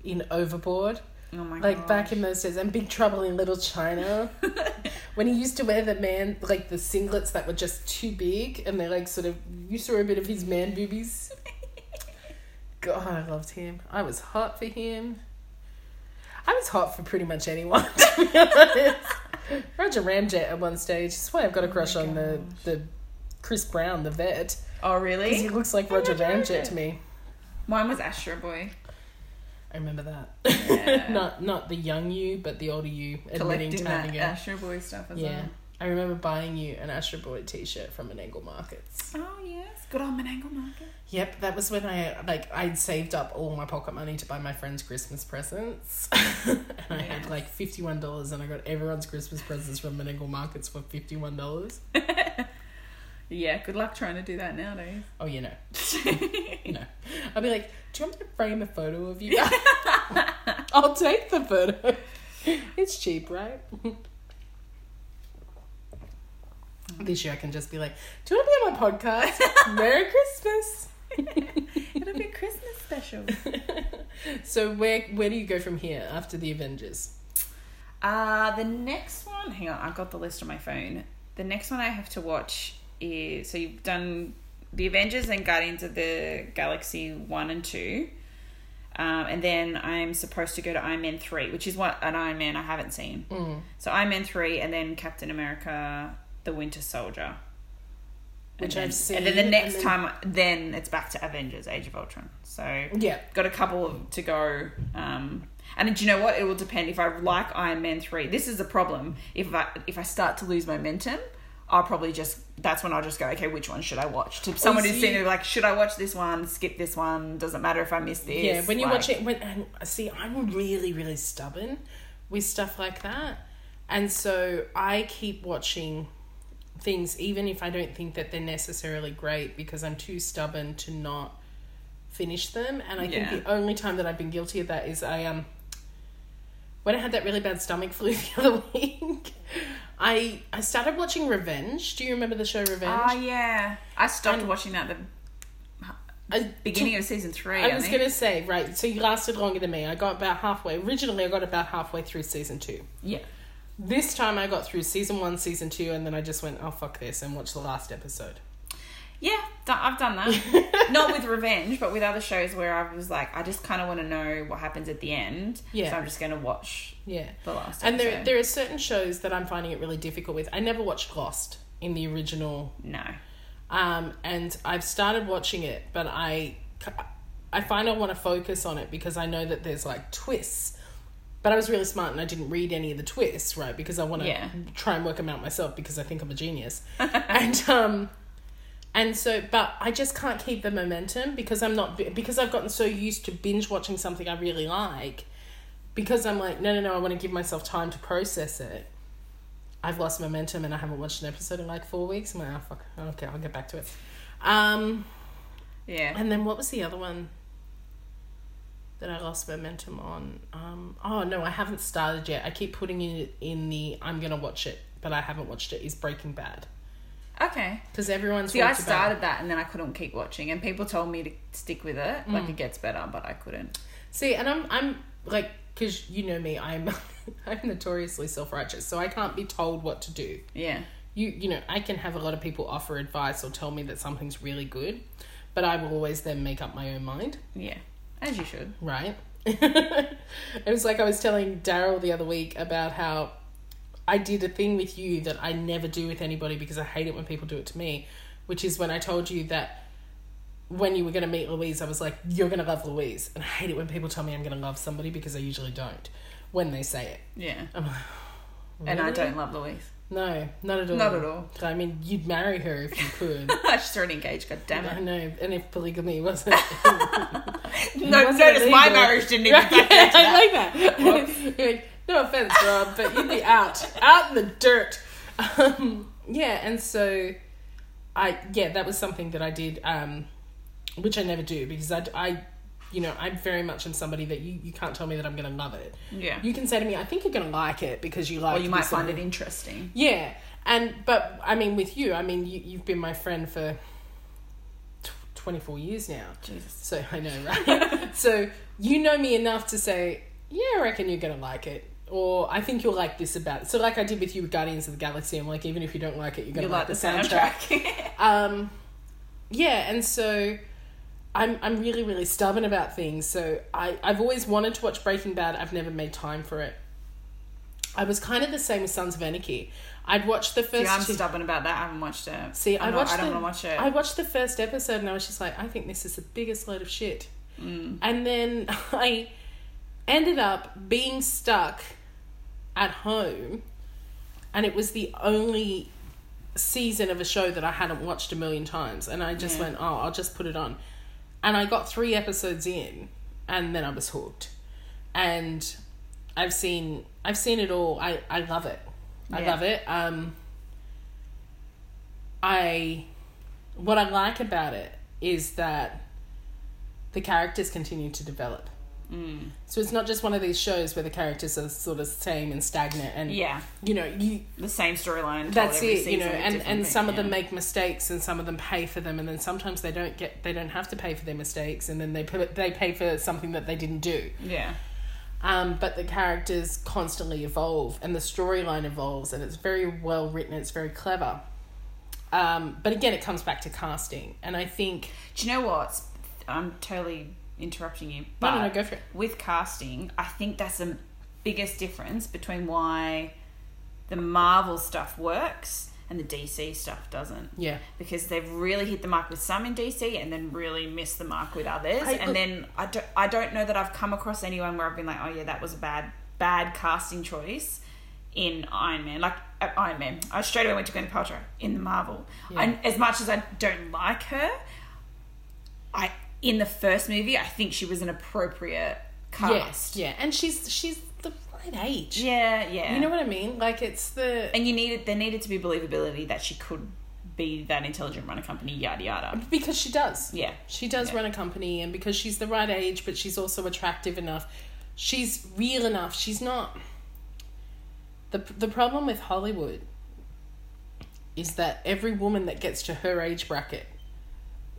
in Overboard.
Oh my god!
Like back in those days, and Big Trouble in Little China, when he used to wear the man like the singlets that were just too big, and they like sort of you saw a bit of his man boobies. God, I loved him. I was hot for him. I was hot for pretty much anyone. To be honest, Roger Ramjet at one stage. That's why I've got a oh crush on the the Chris Brown, the vet,
oh
because
really?
he looks like Roger
Roger
Ramjet
Ramjet.
to me.
Mine was Astro Boy.
I remember that.
Yeah.
not not the young you, but the older you admitting
Collecting
to
that
having it.
Astro Boy stuff as
Yeah. I remember buying you an Astro Boy t-shirt from Menangle Markets.
Oh yes, good on Menangle Market.
Yep, that was when I like I'd saved up all my pocket money to buy my friends Christmas presents. and I had like $51 and I got everyone's Christmas presents from Menangle Markets for $51.
Yeah, good luck trying to do that nowadays.
Oh, you know. you know. I'll be like, "Do you want me to frame a photo of you?" I'll take the photo. It's cheap, right? This year I can just be like, "Do you want to be on my podcast? Merry Christmas."
It'll be Christmas special.
So where where do you go from here after the Avengers?
Uh, the next one, hang on, I've got the list on my phone. The next one I have to watch is so you've done the Avengers and Guardians of the Galaxy 1 and 2. Um, and then I'm supposed to go to Iron Man 3, which is what an Iron Man I haven't seen.
Mm.
So Iron Man 3 and then Captain America the Winter Soldier.
Which
and
I've
then,
seen,
And then the next
then-
time, then it's back to Avengers Age of Ultron. So
Yeah.
got a couple of, to go. Um, and do you know what? It will depend. If I like Iron Man three, this is the problem. If I if I start to lose momentum, I'll probably just that's when I'll just go. Okay, which one should I watch? To someone who's seen it, like, should I watch this one? Skip this one. Doesn't matter if I miss this.
Yeah, when you
like-
watch it, when and see, I'm really, really stubborn with stuff like that, and so I keep watching things even if I don't think that they're necessarily great because I'm too stubborn to not finish them. And I
Yeah.
think the only time that I've been guilty of that is I um when I had that really bad stomach flu the other week. I I started watching Revenge. Do you remember the show Revenge?
Ah, yeah. I stopped
And-
watching that at the beginning of season three.
I was
think.
gonna say right. So you lasted longer than me. I got about halfway. Originally, I got about halfway through season two.
Yeah.
This time, I got through season one, season two, and then I just went, "Oh fuck this," and watched the last episode.
Yeah, I've done that. Not with Revenge, but with other shows where I was like, I just kind of want to know what happens at the end.
Yeah.
So I'm just going to watch
Yeah,
the last
and there there are certain shows that I'm finding it really difficult with. I never watched Lost in the original,
No.
um, and I've started watching it, but I I find I want to focus on it because I know that there's like twists. But I was really smart and I didn't read any of the twists, right? Because I want to
Yeah.
try and work them out myself because I think I'm a genius. and um and so but I just can't keep the momentum because I'm not because I've gotten so used to binge watching something I really like because I'm like no no no I want to give myself time to process it. I've lost momentum and I haven't watched an episode in like 4 weeks. I'm like, oh fuck. Okay, I'll get back to it. Um
Yeah.
and then what was the other one that I lost momentum on? Um, oh no, I haven't started yet. I keep putting it in the I'm gonna watch it, but I haven't watched it. Is Breaking Bad
Okay.
because everyone's
See, I
talked about-
started that and then I couldn't keep watching, and people told me to stick with it.
Mm.
Like it gets better, but I couldn't.
See, and I'm I'm like because you know me, I'm I'm notoriously self righteous, so I can't be told what to do.
Yeah.
You you know I can have a lot of people offer advice or tell me that something's really good, but I will always then make up my own mind.
Yeah. As you should.
right? it was like I was telling Daryl the other week about how I did a thing with you that I never do with anybody because I hate it when people do it to me, which is when I told you that when you were going to meet Louise, I was like, you're going to love Louise. And I hate it when people tell me I'm going to love somebody because I usually don't when they say it.
Yeah.
I'm like,
and I don't love Louise.
No, not at all.
Not at all.
I mean, you'd marry her if you could.
She's already engaged. God damn
I
it!
know, and if polygamy wasn't.
No,
wasn't
notice my marriage didn't even
Right, yeah, I like that. No offense, Rob, but you'd be out, out in the dirt. Um, yeah, and so I yeah, that was something that I did, um, which I never do because I, I you know, I very much am somebody that you, you can't tell me that I'm gonna love it.
Yeah.
You can say to me, I think you're gonna like it because you like. It.
Or you might find it interesting.
yeah, and but I mean, with you, I mean, you you've been my friend for twenty four years now.
Jesus.
So I know, right? so you know me enough to say, yeah, I reckon you're gonna like it, or I think you'll like this about it. So like I did with you with Guardians of the Galaxy, I'm like, even if you don't like it, you're gonna
You
like,
like
the soundtrack.
soundtrack.
um, yeah, and so. I'm I'm really really stubborn about things. So I I've always wanted to watch Breaking Bad. I've never made time for it. I was kind of the same with Sons of Anarchy. I'd watched the first.
See, I'm
two-
stubborn about that. I haven't watched it.
See,
I'm
I
not-
watched.
I don't
the,
want to watch it.
I watched the first episode and I was just like, I think this is the biggest load of shit.
Mm.
And then I ended up being stuck at home, and it was the only season of a show that I hadn't watched a million times. And I just
Yeah.
went, oh, I'll just put it on. And I got three episodes in, and then I was hooked. And I've seen, I've seen it all. I, I love it. I
Yeah.
love it. Um, I what I like about it is that the characters continue to develop.
Mm.
So it's not just one of these shows where the characters are sort of same and stagnant and
Yeah,
you know, you
the same storyline.
that's it, you know, and and
thing,
some of
yeah.
them make mistakes and some of them pay for them and then sometimes they don't get they don't have to pay for their mistakes and then they put they pay for something that they didn't do.
Yeah,
Um, but the characters constantly evolve and the storyline evolves and it's very well written, it's very clever. Um, but again, it comes back to casting, and I think
Do you know what? I'm totally interrupting you, but
no, no, go for it.
with casting, I think that's the biggest difference between why the Marvel stuff works and the DC stuff doesn't.
Yeah,
Because they've really hit the mark with some in DC and then really missed the mark with others.
I-
and then I don't, I don't know that I've come across anyone where I've been like, oh yeah, that was a bad bad casting choice in Iron Man. Like Iron Man, I straight away went to Gwyneth Paltrow in the Marvel.
Yeah.
And as much as I don't like her, I in the first movie I think she was an appropriate cast.
yes, yeah, and she's she's the right age.
Yeah, yeah.
You know what I mean? Like it's the
and you needed there needed to be believability that she could be that intelligent, run a company, yada yada.
because she does.
Yeah.
She does
Yeah.
run a company, and because she's the right age, but she's also attractive enough. She's real enough. She's not. the The problem with Hollywood is that every woman that gets to her age bracket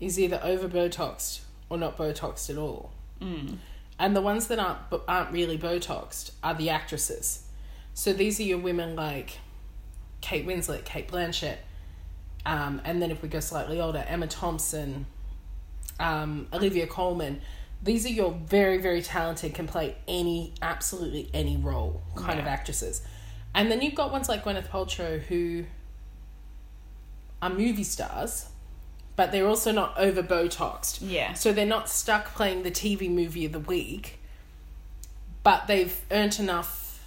is either over botoxed or not botoxed at all.
Mm.
And the ones that aren't aren't really botoxed are the actresses. So these are your women like Kate Winslet, Cate Blanchett, um, and then if we go slightly older, Emma Thompson, um, Olivia Colman. These are your very very talented, can play any absolutely any role kind of actresses. And then you've got ones like Gwyneth Paltrow who are movie stars, but they're also not over botoxed.
Yeah.
So they're not stuck playing the TV movie of the week, but they've earned enough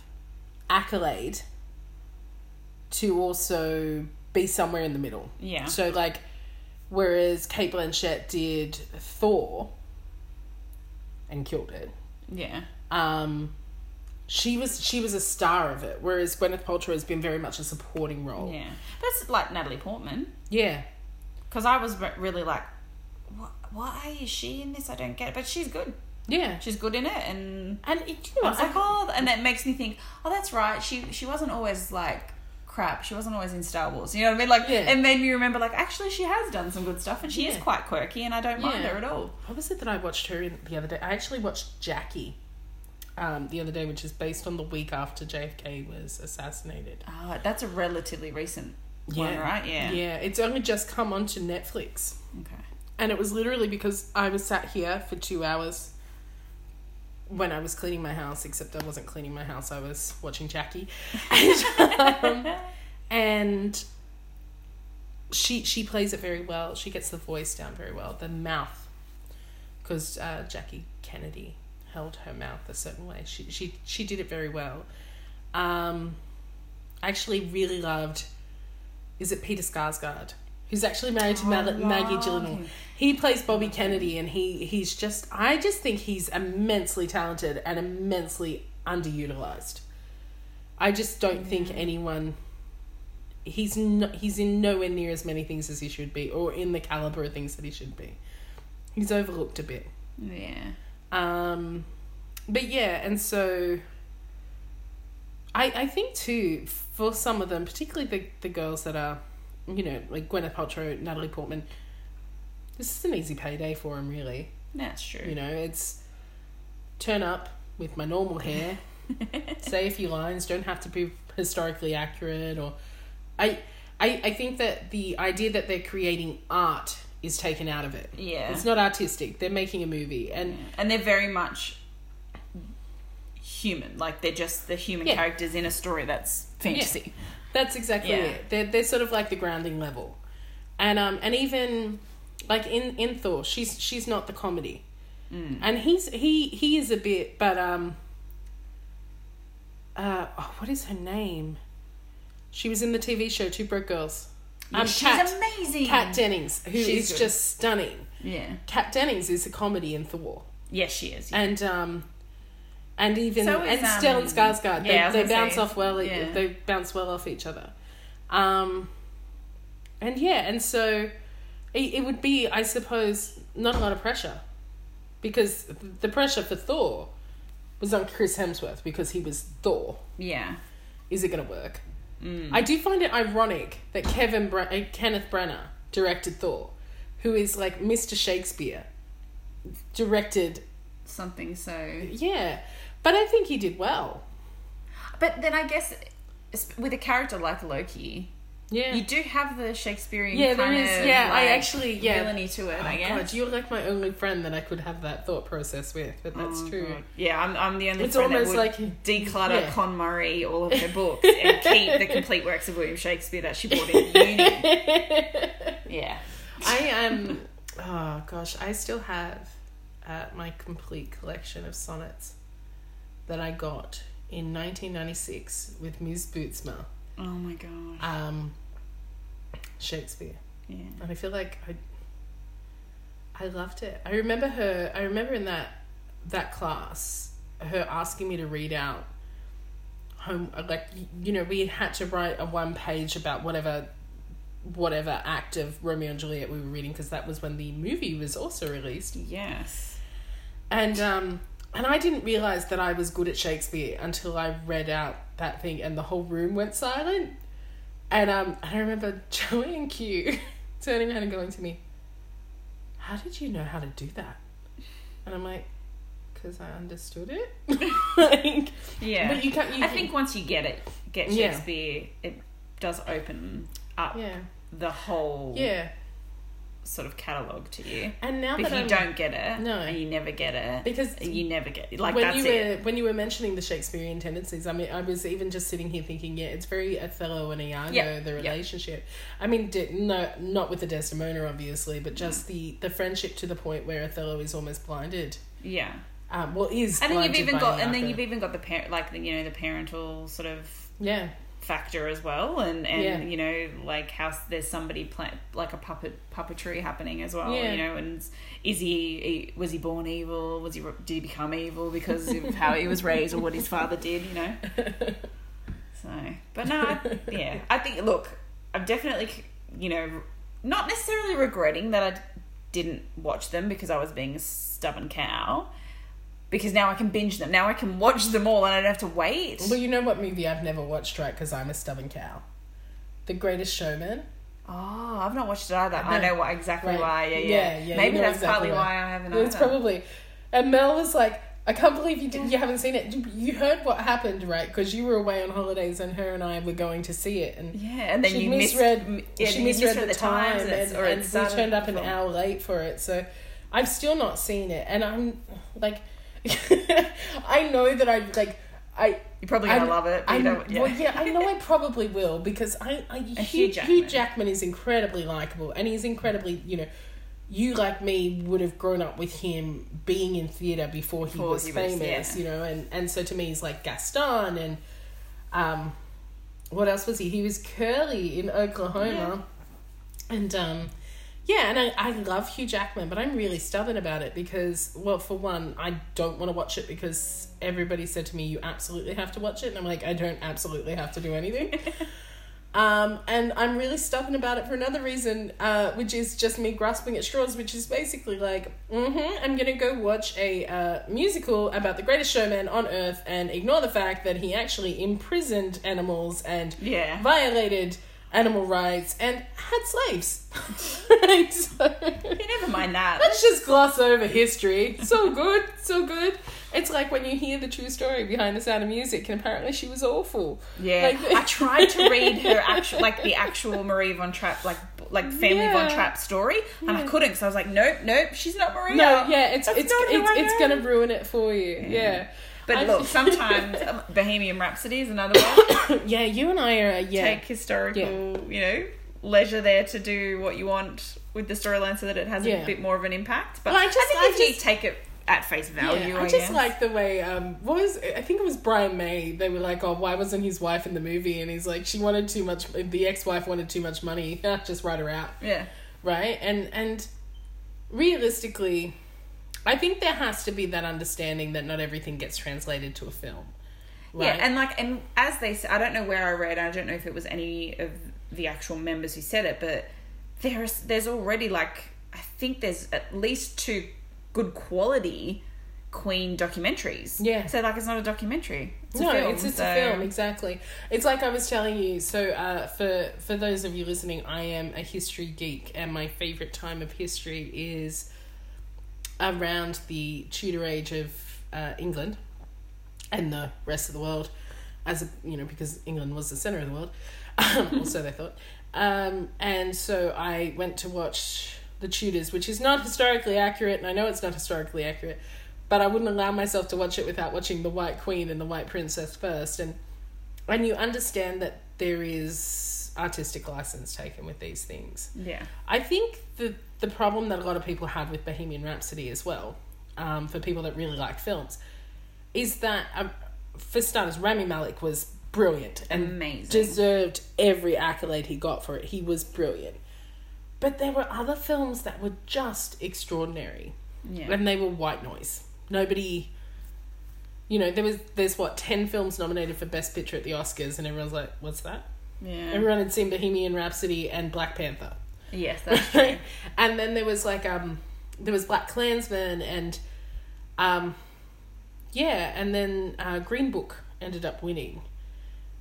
accolade to also be somewhere in the middle.
Yeah.
So like whereas Cate Blanchett did Thor and killed it.
Yeah.
Um she was she was a star of it, whereas Gwyneth Paltrow has been very much a supporting role.
Yeah. That's like Natalie Portman.
Yeah.
Because I was really like, what, why is she in this? I don't get it. But she's good.
Yeah.
She's good in it. And
And it, you
I
know,
was like, oh, and that makes me think, oh, that's right. She she wasn't always like crap. She wasn't always in Star Wars. You know what I mean? Like,
Yeah.
it made me remember, like, actually, she has done some good stuff, and she is quite quirky, and I don't mind her at all.
What was it that I watched her in the other day? I actually watched Jackie um, the other day, which is based on the week after JFK was assassinated.
Oh, that's a relatively recent one, right? Yeah.
Yeah, it's only just come onto Netflix.
Okay.
And it was literally because I was sat here for two hours when I was cleaning my house, except I wasn't cleaning my house, I was watching Jackie. And, um, and she she plays it very well. She gets the voice down very well. The mouth, because uh, Jackie Kennedy held her mouth a certain way. She she she did it very well. Um, actually really loved. Is it Peter Sarsgaard? Who's actually married to
Oh,
Maggie Gyllenhaal. He plays Bobby Kennedy, and he he's just. I just think he's immensely talented and immensely underutilized. I just don't think anyone. He's not. He's in nowhere near as many things as he should be, or in the caliber of things that he should be. He's overlooked a bit.
Yeah.
Um, but yeah, and so I I think too for some of them, particularly the the girls that are, you know, like Gwyneth Paltrow, Natalie Portman. This is an easy payday for them, really.
That's true.
You know, it's turn up with my normal hair, say a few lines, don't have to be historically accurate or I I I think that the idea that they're creating art is taken out of it.
Yeah.
It's not artistic. They're making a movie and
and they're very much human. Like they're just the human
Yeah.
characters in a story that's fantasy.
That's exactly
Yeah.
it. They're they're sort of like the grounding level, and um and even like in in Thor, she's she's not the comedy,
Mm.
and he's he he is a bit, but um. Uh, oh, what is her name? She was in the TV show Two Broke Girls.
Yeah, she's amazing.
Kat Dennings, who is
She's good.
just stunning.
Yeah.
Kat Dennings is a comedy in Thor,
Yes, she is.
and um, and even
So
and
um,
Stellan Skarsgård.
yeah,
they they bounce
say,
off well.
yeah.
They bounce well off each other. Um, and yeah, and so it, it would be, I suppose, not a lot of pressure because the pressure for Thor was on Chris Hemsworth because he was Thor.
yeah.
Is it going to work?
Mm.
I do find it ironic that Kevin uh, Kenneth Branagh directed Thor, who is like Mr. Shakespeare, directed
Something so.
yeah, but I think he did well.
But then I guess with a character like Loki,
Yeah,
you do have the Shakespearean
Yeah, there is-
of
yeah, I actually- yeah.
villainy to it.
Oh,
I guess.
God, you're like my only friend that I could have that thought process with, but that's
Oh,
true.
God. Yeah, I'm, I'm the only
It's
friend that
almost
would
like-
declutter
yeah.
KonMari all of her books and keep the complete works of William Shakespeare that she bought in uni. Yeah.
I am. Oh gosh, I still have uh, my complete collection of sonnets that I got in 1996 with Ms. Bootsma,
Oh my gosh.
um, Shakespeare,
Yeah.
and I feel like I. I loved it. I remember her. I remember in that that class, her asking me to read out home like you know we had to write a one page about whatever whatever act of Romeo and Juliet we were reading because that was when the movie was also released
Yes.
and um and I didn't realize that I was good at Shakespeare until I read out that thing and the whole room went silent. And um I remember Joey and Q turning around and going to me how did you know how to do that? And I'm like because I understood it. Like
Yeah.
But you can't- you-
I think once you get it, get
Yeah.
Shakespeare, it does open up
yeah.
the whole
yeah
sort of catalogue to you.
and now
But if
that
you
I'm,
don't get it,
No.
and you never get it,
because
you never get like
when you
it.
were when you were mentioning the Shakespearean tendencies, I mean, I was even just sitting here thinking, yeah, it's very Othello and Iago,
Yeah,
the
yeah.
relationship. I mean, no, not with the Desdemona, obviously, but
Mm.
just the the friendship to the point where Othello is almost blinded.
Yeah.
Um, well, is
And then you've even got, and then you've even got the parent, like the, you know, the parental sort of
yeah,
factor as well, and and
Yeah.
you know, like how there's somebody play, like a puppet puppetry happening as well.
Yeah.
You know, and is he was he born evil? Was he did he become evil because of how he was raised or what his father did? You know. So, but no, I, yeah, I think look, I'm definitely you know not necessarily regretting that I didn't watch them because I was being a stubborn cow. Because now I can binge them. Now I can watch them all, and I don't have to wait.
Well, you know what movie I've never watched, right? Because I'm a stubborn cow. The Greatest Showman.
Oh, I've not watched it either. I know why, exactly
Right.
why. Yeah, yeah.
Yeah, yeah,
Maybe that's
exactly
partly
why.
why I haven't.
It's
either.
probably. And Mel was like, I can't believe you didn't. you haven't seen it. You heard what happened, right? Because you were away on holidays, and her and I were going to see it, and
Yeah, and then
she
you
misread.
Missed, yeah,
she misread,
misread
the, time,
and,
and,
or
and we turned up an hour late for it. So I've still not seen it, and I'm like, I know that I like. I
You're probably gonna
I'm-
love it.
I know,
yeah.
well, yeah, I know I probably will because I, I Hugh,
Hugh
Hugh,
Jackman.
Jackman. is incredibly likable and he's incredibly, you know, you like me would have grown up with him being in theatre before he
Before
was
he was-
famous,
yeah.
you know, and, and so to me he's like Gaston and um what else was he? He was Curly in Oklahoma. And um yeah, and I, I love Hugh Jackman, but I'm really stubborn about it because, well, for one, I don't want to watch it because everybody said to me, you absolutely have to watch it. And I'm like, I don't absolutely have to do anything. um, and I'm really stubborn about it for another reason, uh, which is just me grasping at straws, which is basically like, mm-hmm, I'm going to go watch a uh, musical about the greatest showman on earth and ignore the fact that he actually imprisoned animals and
Yeah.
violated animal rights and had slaves. right? So,
You never mind that.
let's just gloss over history. So good, so good. It's like when you hear the true story behind the sound of music, and apparently she was awful.
Yeah,
Like-
I tried to read her actual, like the actual Marie von Trapp, like like family von
Yeah.
Trapp story, and I couldn't because I was like, nope, nope, she's not Maria.
No, yeah, it's
That's
it's it's, it's gonna ruin it for you. Yeah.
But
I-
look, sometimes um, Bohemian Rhapsody is another one.
yeah, you and I are yeah.
Take historical, you know, leisure there to do what you want with the storyline, so that it has
Yeah.
a bit more of an impact. But
Well, I just- I
think if
just-
you take it at face value,
Yeah,
I,
I just like the way um what was I think it was Brian May. They were like, "Oh, why wasn't his wife in the movie?" And he's like, "She wanted too much. The ex-wife wanted too much money. just write her out."
yeah,
right and and realistically i think there has to be that understanding that not everything gets translated to a film right
Yeah, and like, and as they said, I don't know where I read. I don't know if it was any of the actual members who said it, but there's there's already like I think there's at least two good quality Queen documentaries.
Yeah.
So like, it's not a documentary. It's a
no
film,
it's it's
so-
a film exactly it's like i was telling you so uh, for for those of you listening i am a history geek and my favorite time of history is around the tudor age of uh, england and the rest of the world as a you know because england was the center of the world um, or so they thought. Um, and so i went to watch the tudors which is not historically accurate and i know it's not historically accurate but i wouldn't allow myself to watch it without watching the white queen and the white princess first. And and you understand that there is artistic license taken with these things.
Yeah.
I think the the problem that a lot of people had with Bohemian Rhapsody as well, um, for people that really like films, is that um, for starters, Rami Malek was brilliant and
Amazing.
deserved every accolade he got for it. He was brilliant, but there were other films that were just extraordinary,
Yeah.
and they were white noise. Nobody. You know, there was there's what ten films nominated for Best Picture at the Oscars, and everyone's like, "What's that?"
Yeah.
Everyone had seen Bohemian Rhapsody and Black Panther.
Yes, that's true.
and then there was like um there was Black Klansman and um yeah, and then uh, Green Book ended up winning.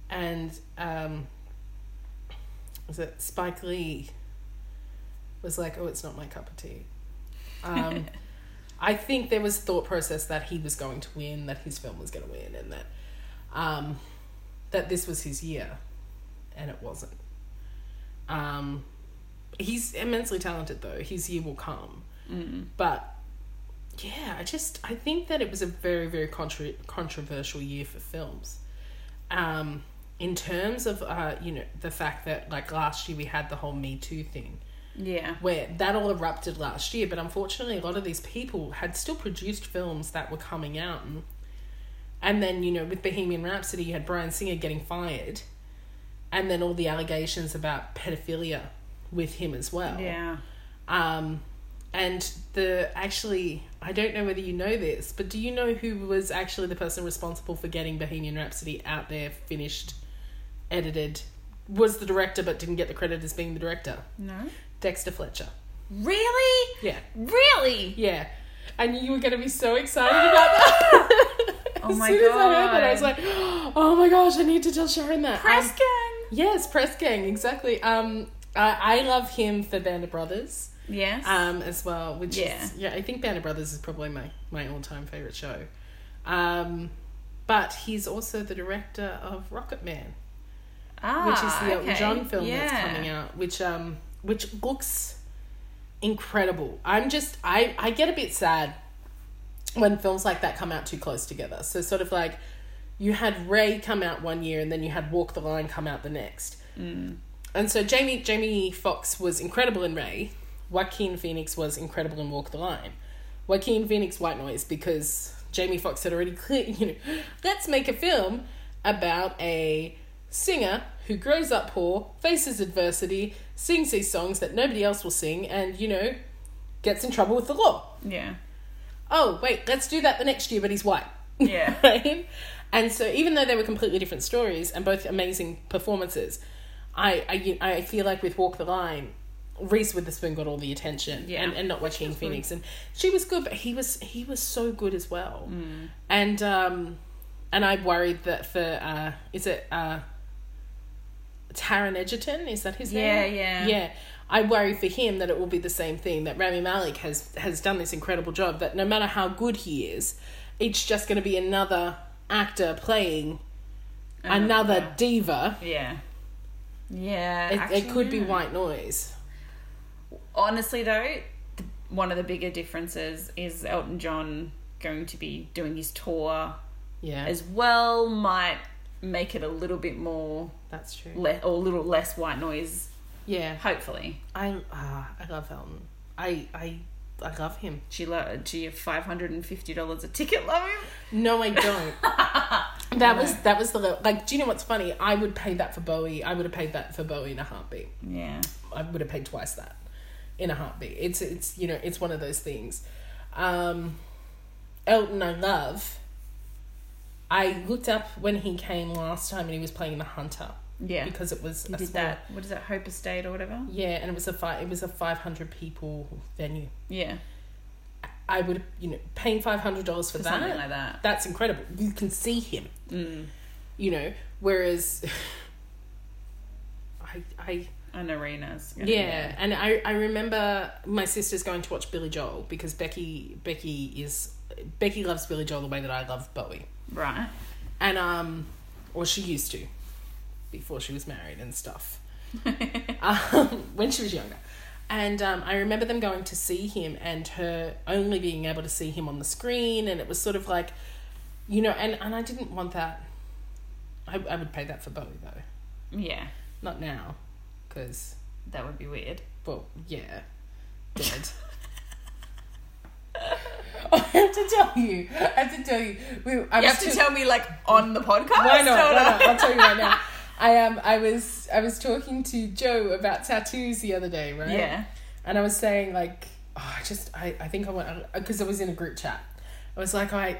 And um was it Spike Lee was like, Oh, it's not my cup of tea. Um I think there was thought process that he was going to win, that his film was gonna win and that um that this was his year and it wasn't. Um he's immensely talented though. His year will come.
Mm.
but yeah i just i think that it was a very very contra- controversial year for films. Um in terms of uh you know the fact that like last year we had the whole me too thing.
Yeah.
where that all erupted last year but unfortunately a lot of these people had still produced films that were coming out. And and then you know with bohemian rhapsody you had bryan singer getting fired. And then all the allegations about pedophilia with him as well
Yeah.
um, and the actually, I don't know whether you know this, but do you know who was actually the person responsible for getting Bohemian Rhapsody out there, finished, edited? Was the director, but didn't get the credit as being the director.
No.
Dexter Fletcher.
Really?
Yeah,
Really?
yeah. And you were going to be so excited about that.
Oh
as
my
soon as I heard that, I was like, "Oh my gosh, I need to tell Sharon that."
Press
Um,
gang.
yes, Press Gang, exactly. Um, I, I love him for Band of Brothers.
Yes.
um, as well, which
Yeah.
is yeah, I think Band of Brothers is probably my my all time favorite show. Um, but he's also the director of Rocketman,
ah,
which is the Elton
okay.
John film
yeah.
that's coming out, which um which looks incredible. I'm just I I get a bit sad when films like that come out too close together. So sort of like you had Ray come out one year and then you had Walk the Line come out the next.
Mm.
And so Jamie Jamie Foxx was incredible in Ray. Joaquin Phoenix was incredible in Walk the Line. Joaquin Phoenix white noise because Jamie Foxx had already clear, you know, let's make a film about a singer who grows up poor, faces adversity, sings these songs that nobody else will sing, and, you know, gets in trouble with the law.
Yeah.
Oh, wait, let's do that the next year, but he's white.
Yeah.
right? And so, even though they were completely different stories and both amazing performances, I, I, I feel like with Walk the Line, Reese Witherspoon got all the attention,
Yeah.
and, and not Joaquin Phoenix, and she was good, but he was he was so good as well,
Mm.
and um, and I worried that for uh, is it uh, Taron Egerton? Is that his
Yeah,
name?
yeah.
yeah. yeah. I worry for him that it will be the same thing. That Rami Malek has has done this incredible job. That no matter how good he is, it's just going to be another actor playing another
Another.
diva.
Yeah. Yeah.
It,
actually,
it could be white noise.
Honestly, though, the, one of the bigger differences is Elton John going to be doing his tour
Yeah,
as well. Might make it a little bit more
that's true.
le- or a little less white noise.
Yeah,
Hopefully,
I ah, I love Elton. I I I love him.
she lo- do you five hundred and fifty dollars a ticket? Love him.
No, I don't. that was that was the like. Do you know what's funny? I would pay that for Bowie. I would have paid that for Bowie in a heartbeat.
Yeah.
I would have paid twice that in a heartbeat. It's it's you know it's one of those things. Um, Elton, I love. I looked up when he came last time and he was playing the Hunter
Yeah.
because it was
he
a
did
small-
that. What is that? Hope Estate or whatever.
Yeah, and it was a fi- it was a five hundred people venue.
Yeah.
I would you know paying five hundred dollars for,
For
that.
something like that.
That's incredible. You can see him.
Mm.
You know, whereas. I, I
An arenas.
Yeah, and I, I remember my sisters going to watch Billy Joel because Becky Becky is Becky loves Billy Joel the way that I love Bowie,
Right.
and um, or she used to, before she was married and stuff, um, when she was younger, and um, I remember them going to see him and her only being able to see him on the screen, and it was sort of like, you know, and and I didn't want that. I I would pay that for Bowie though,
Yeah.
not now, because
That would be weird.
well, yeah, dead. I have to tell you. I have to tell you. We, I
You have to
too-
tell me like on the podcast.
Why not? Why not? I'll tell you right now. I um I was I was talking to Joe about tattoos the other day, right?
Yeah.
And I was saying like, oh, I just I I think I want because I was in a group chat. I was like, I,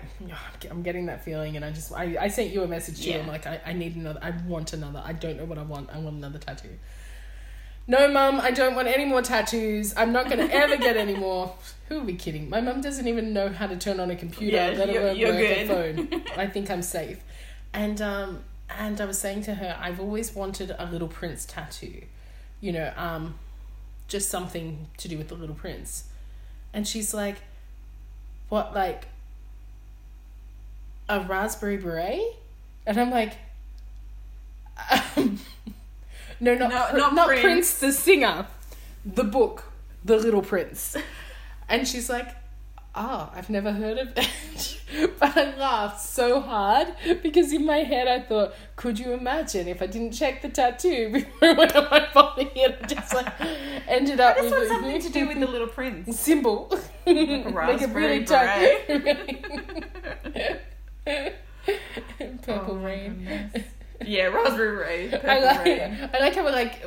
I'm getting that feeling, and I just, I, I sent you a message too.
Yeah.
I'm like, I, I need another, I want another. I don't know what I want. I want another tattoo. No, mum, I don't want any more tattoos. I'm not going to ever get any more. Who are we kidding? My mum doesn't even know how to turn on a computer,
Yeah,
let alone work a phone. I think I'm safe. And um, and I was saying to her, I've always wanted a Little Prince tattoo. You know, um, just something to do with the Little Prince. And she's like, what, like a raspberry beret? And I'm like, um, no, not,
No,
Pr-
not
not
Prince.
Prince the singer, the book, The Little Prince. And she's like, oh, I've never heard of it. but I laughed so hard because in my head I thought, could you imagine if I didn't check the tattoo before I went on my body and I just like ended up
This
with a-
something to do with the Little Prince.
symbol. Make it
raspberry
really tight. Purple
Oh
rain.
goodness. Yeah, raspberry rain.
I like,
rain.
I like how we're like,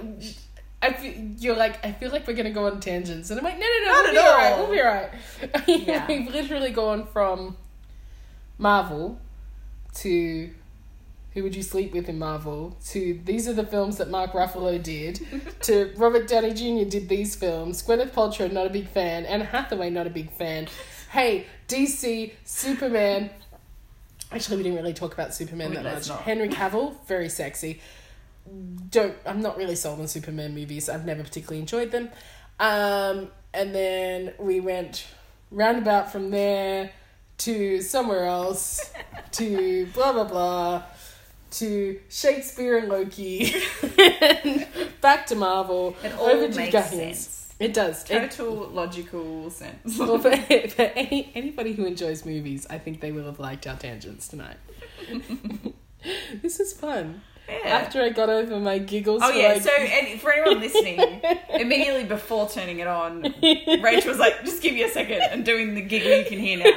I feel, you're like, I feel like we're gonna go on tangents, and I'm like, no, no, no,
Not
we'll be alright, we'll be alright.
Yeah.
We've literally gone from Marvel to Who Would You Sleep With in Marvel to these are the films that Mark Ruffalo did to Robert Downey Jr. did these films. Gwyneth Paltrow, not a big fan. Anne Hathaway, not a big fan. Hey, DC, Superman. Actually, we didn't really talk about Superman that much.
not.
Henry Cavill, very sexy. Don't I'm not really sold on Superman movies. I've never particularly enjoyed them. Um, and then we went roundabout from there to somewhere else to blah blah blah to Shakespeare and Loki and back to Marvel
It all
over to
makes
Guardians.
sense.
It does. It-
Total logical sense.
well, for, for any, anybody who enjoys movies, I think they will have liked our tangents tonight. this is fun.
Yeah.
After I got over my giggles,
Oh
for
yeah,
like-
so and for anyone listening, immediately before turning it on, Rachel was like, "Just give me a second," and doing the giggle you can hear now.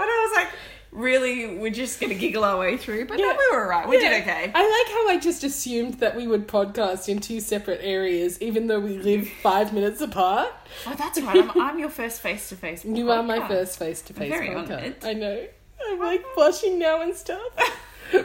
And I was like, really we're just gonna giggle our way through. But
Yeah.
no, we were alright. We
Yeah.
did okay.
I like how I just assumed that we would podcast in two separate areas, even though we live five minutes apart.
Oh, that's right. I'm, I'm your first face to face.
You are my first face to face
very
podcast. I know. I'm like blushing now and stuff. we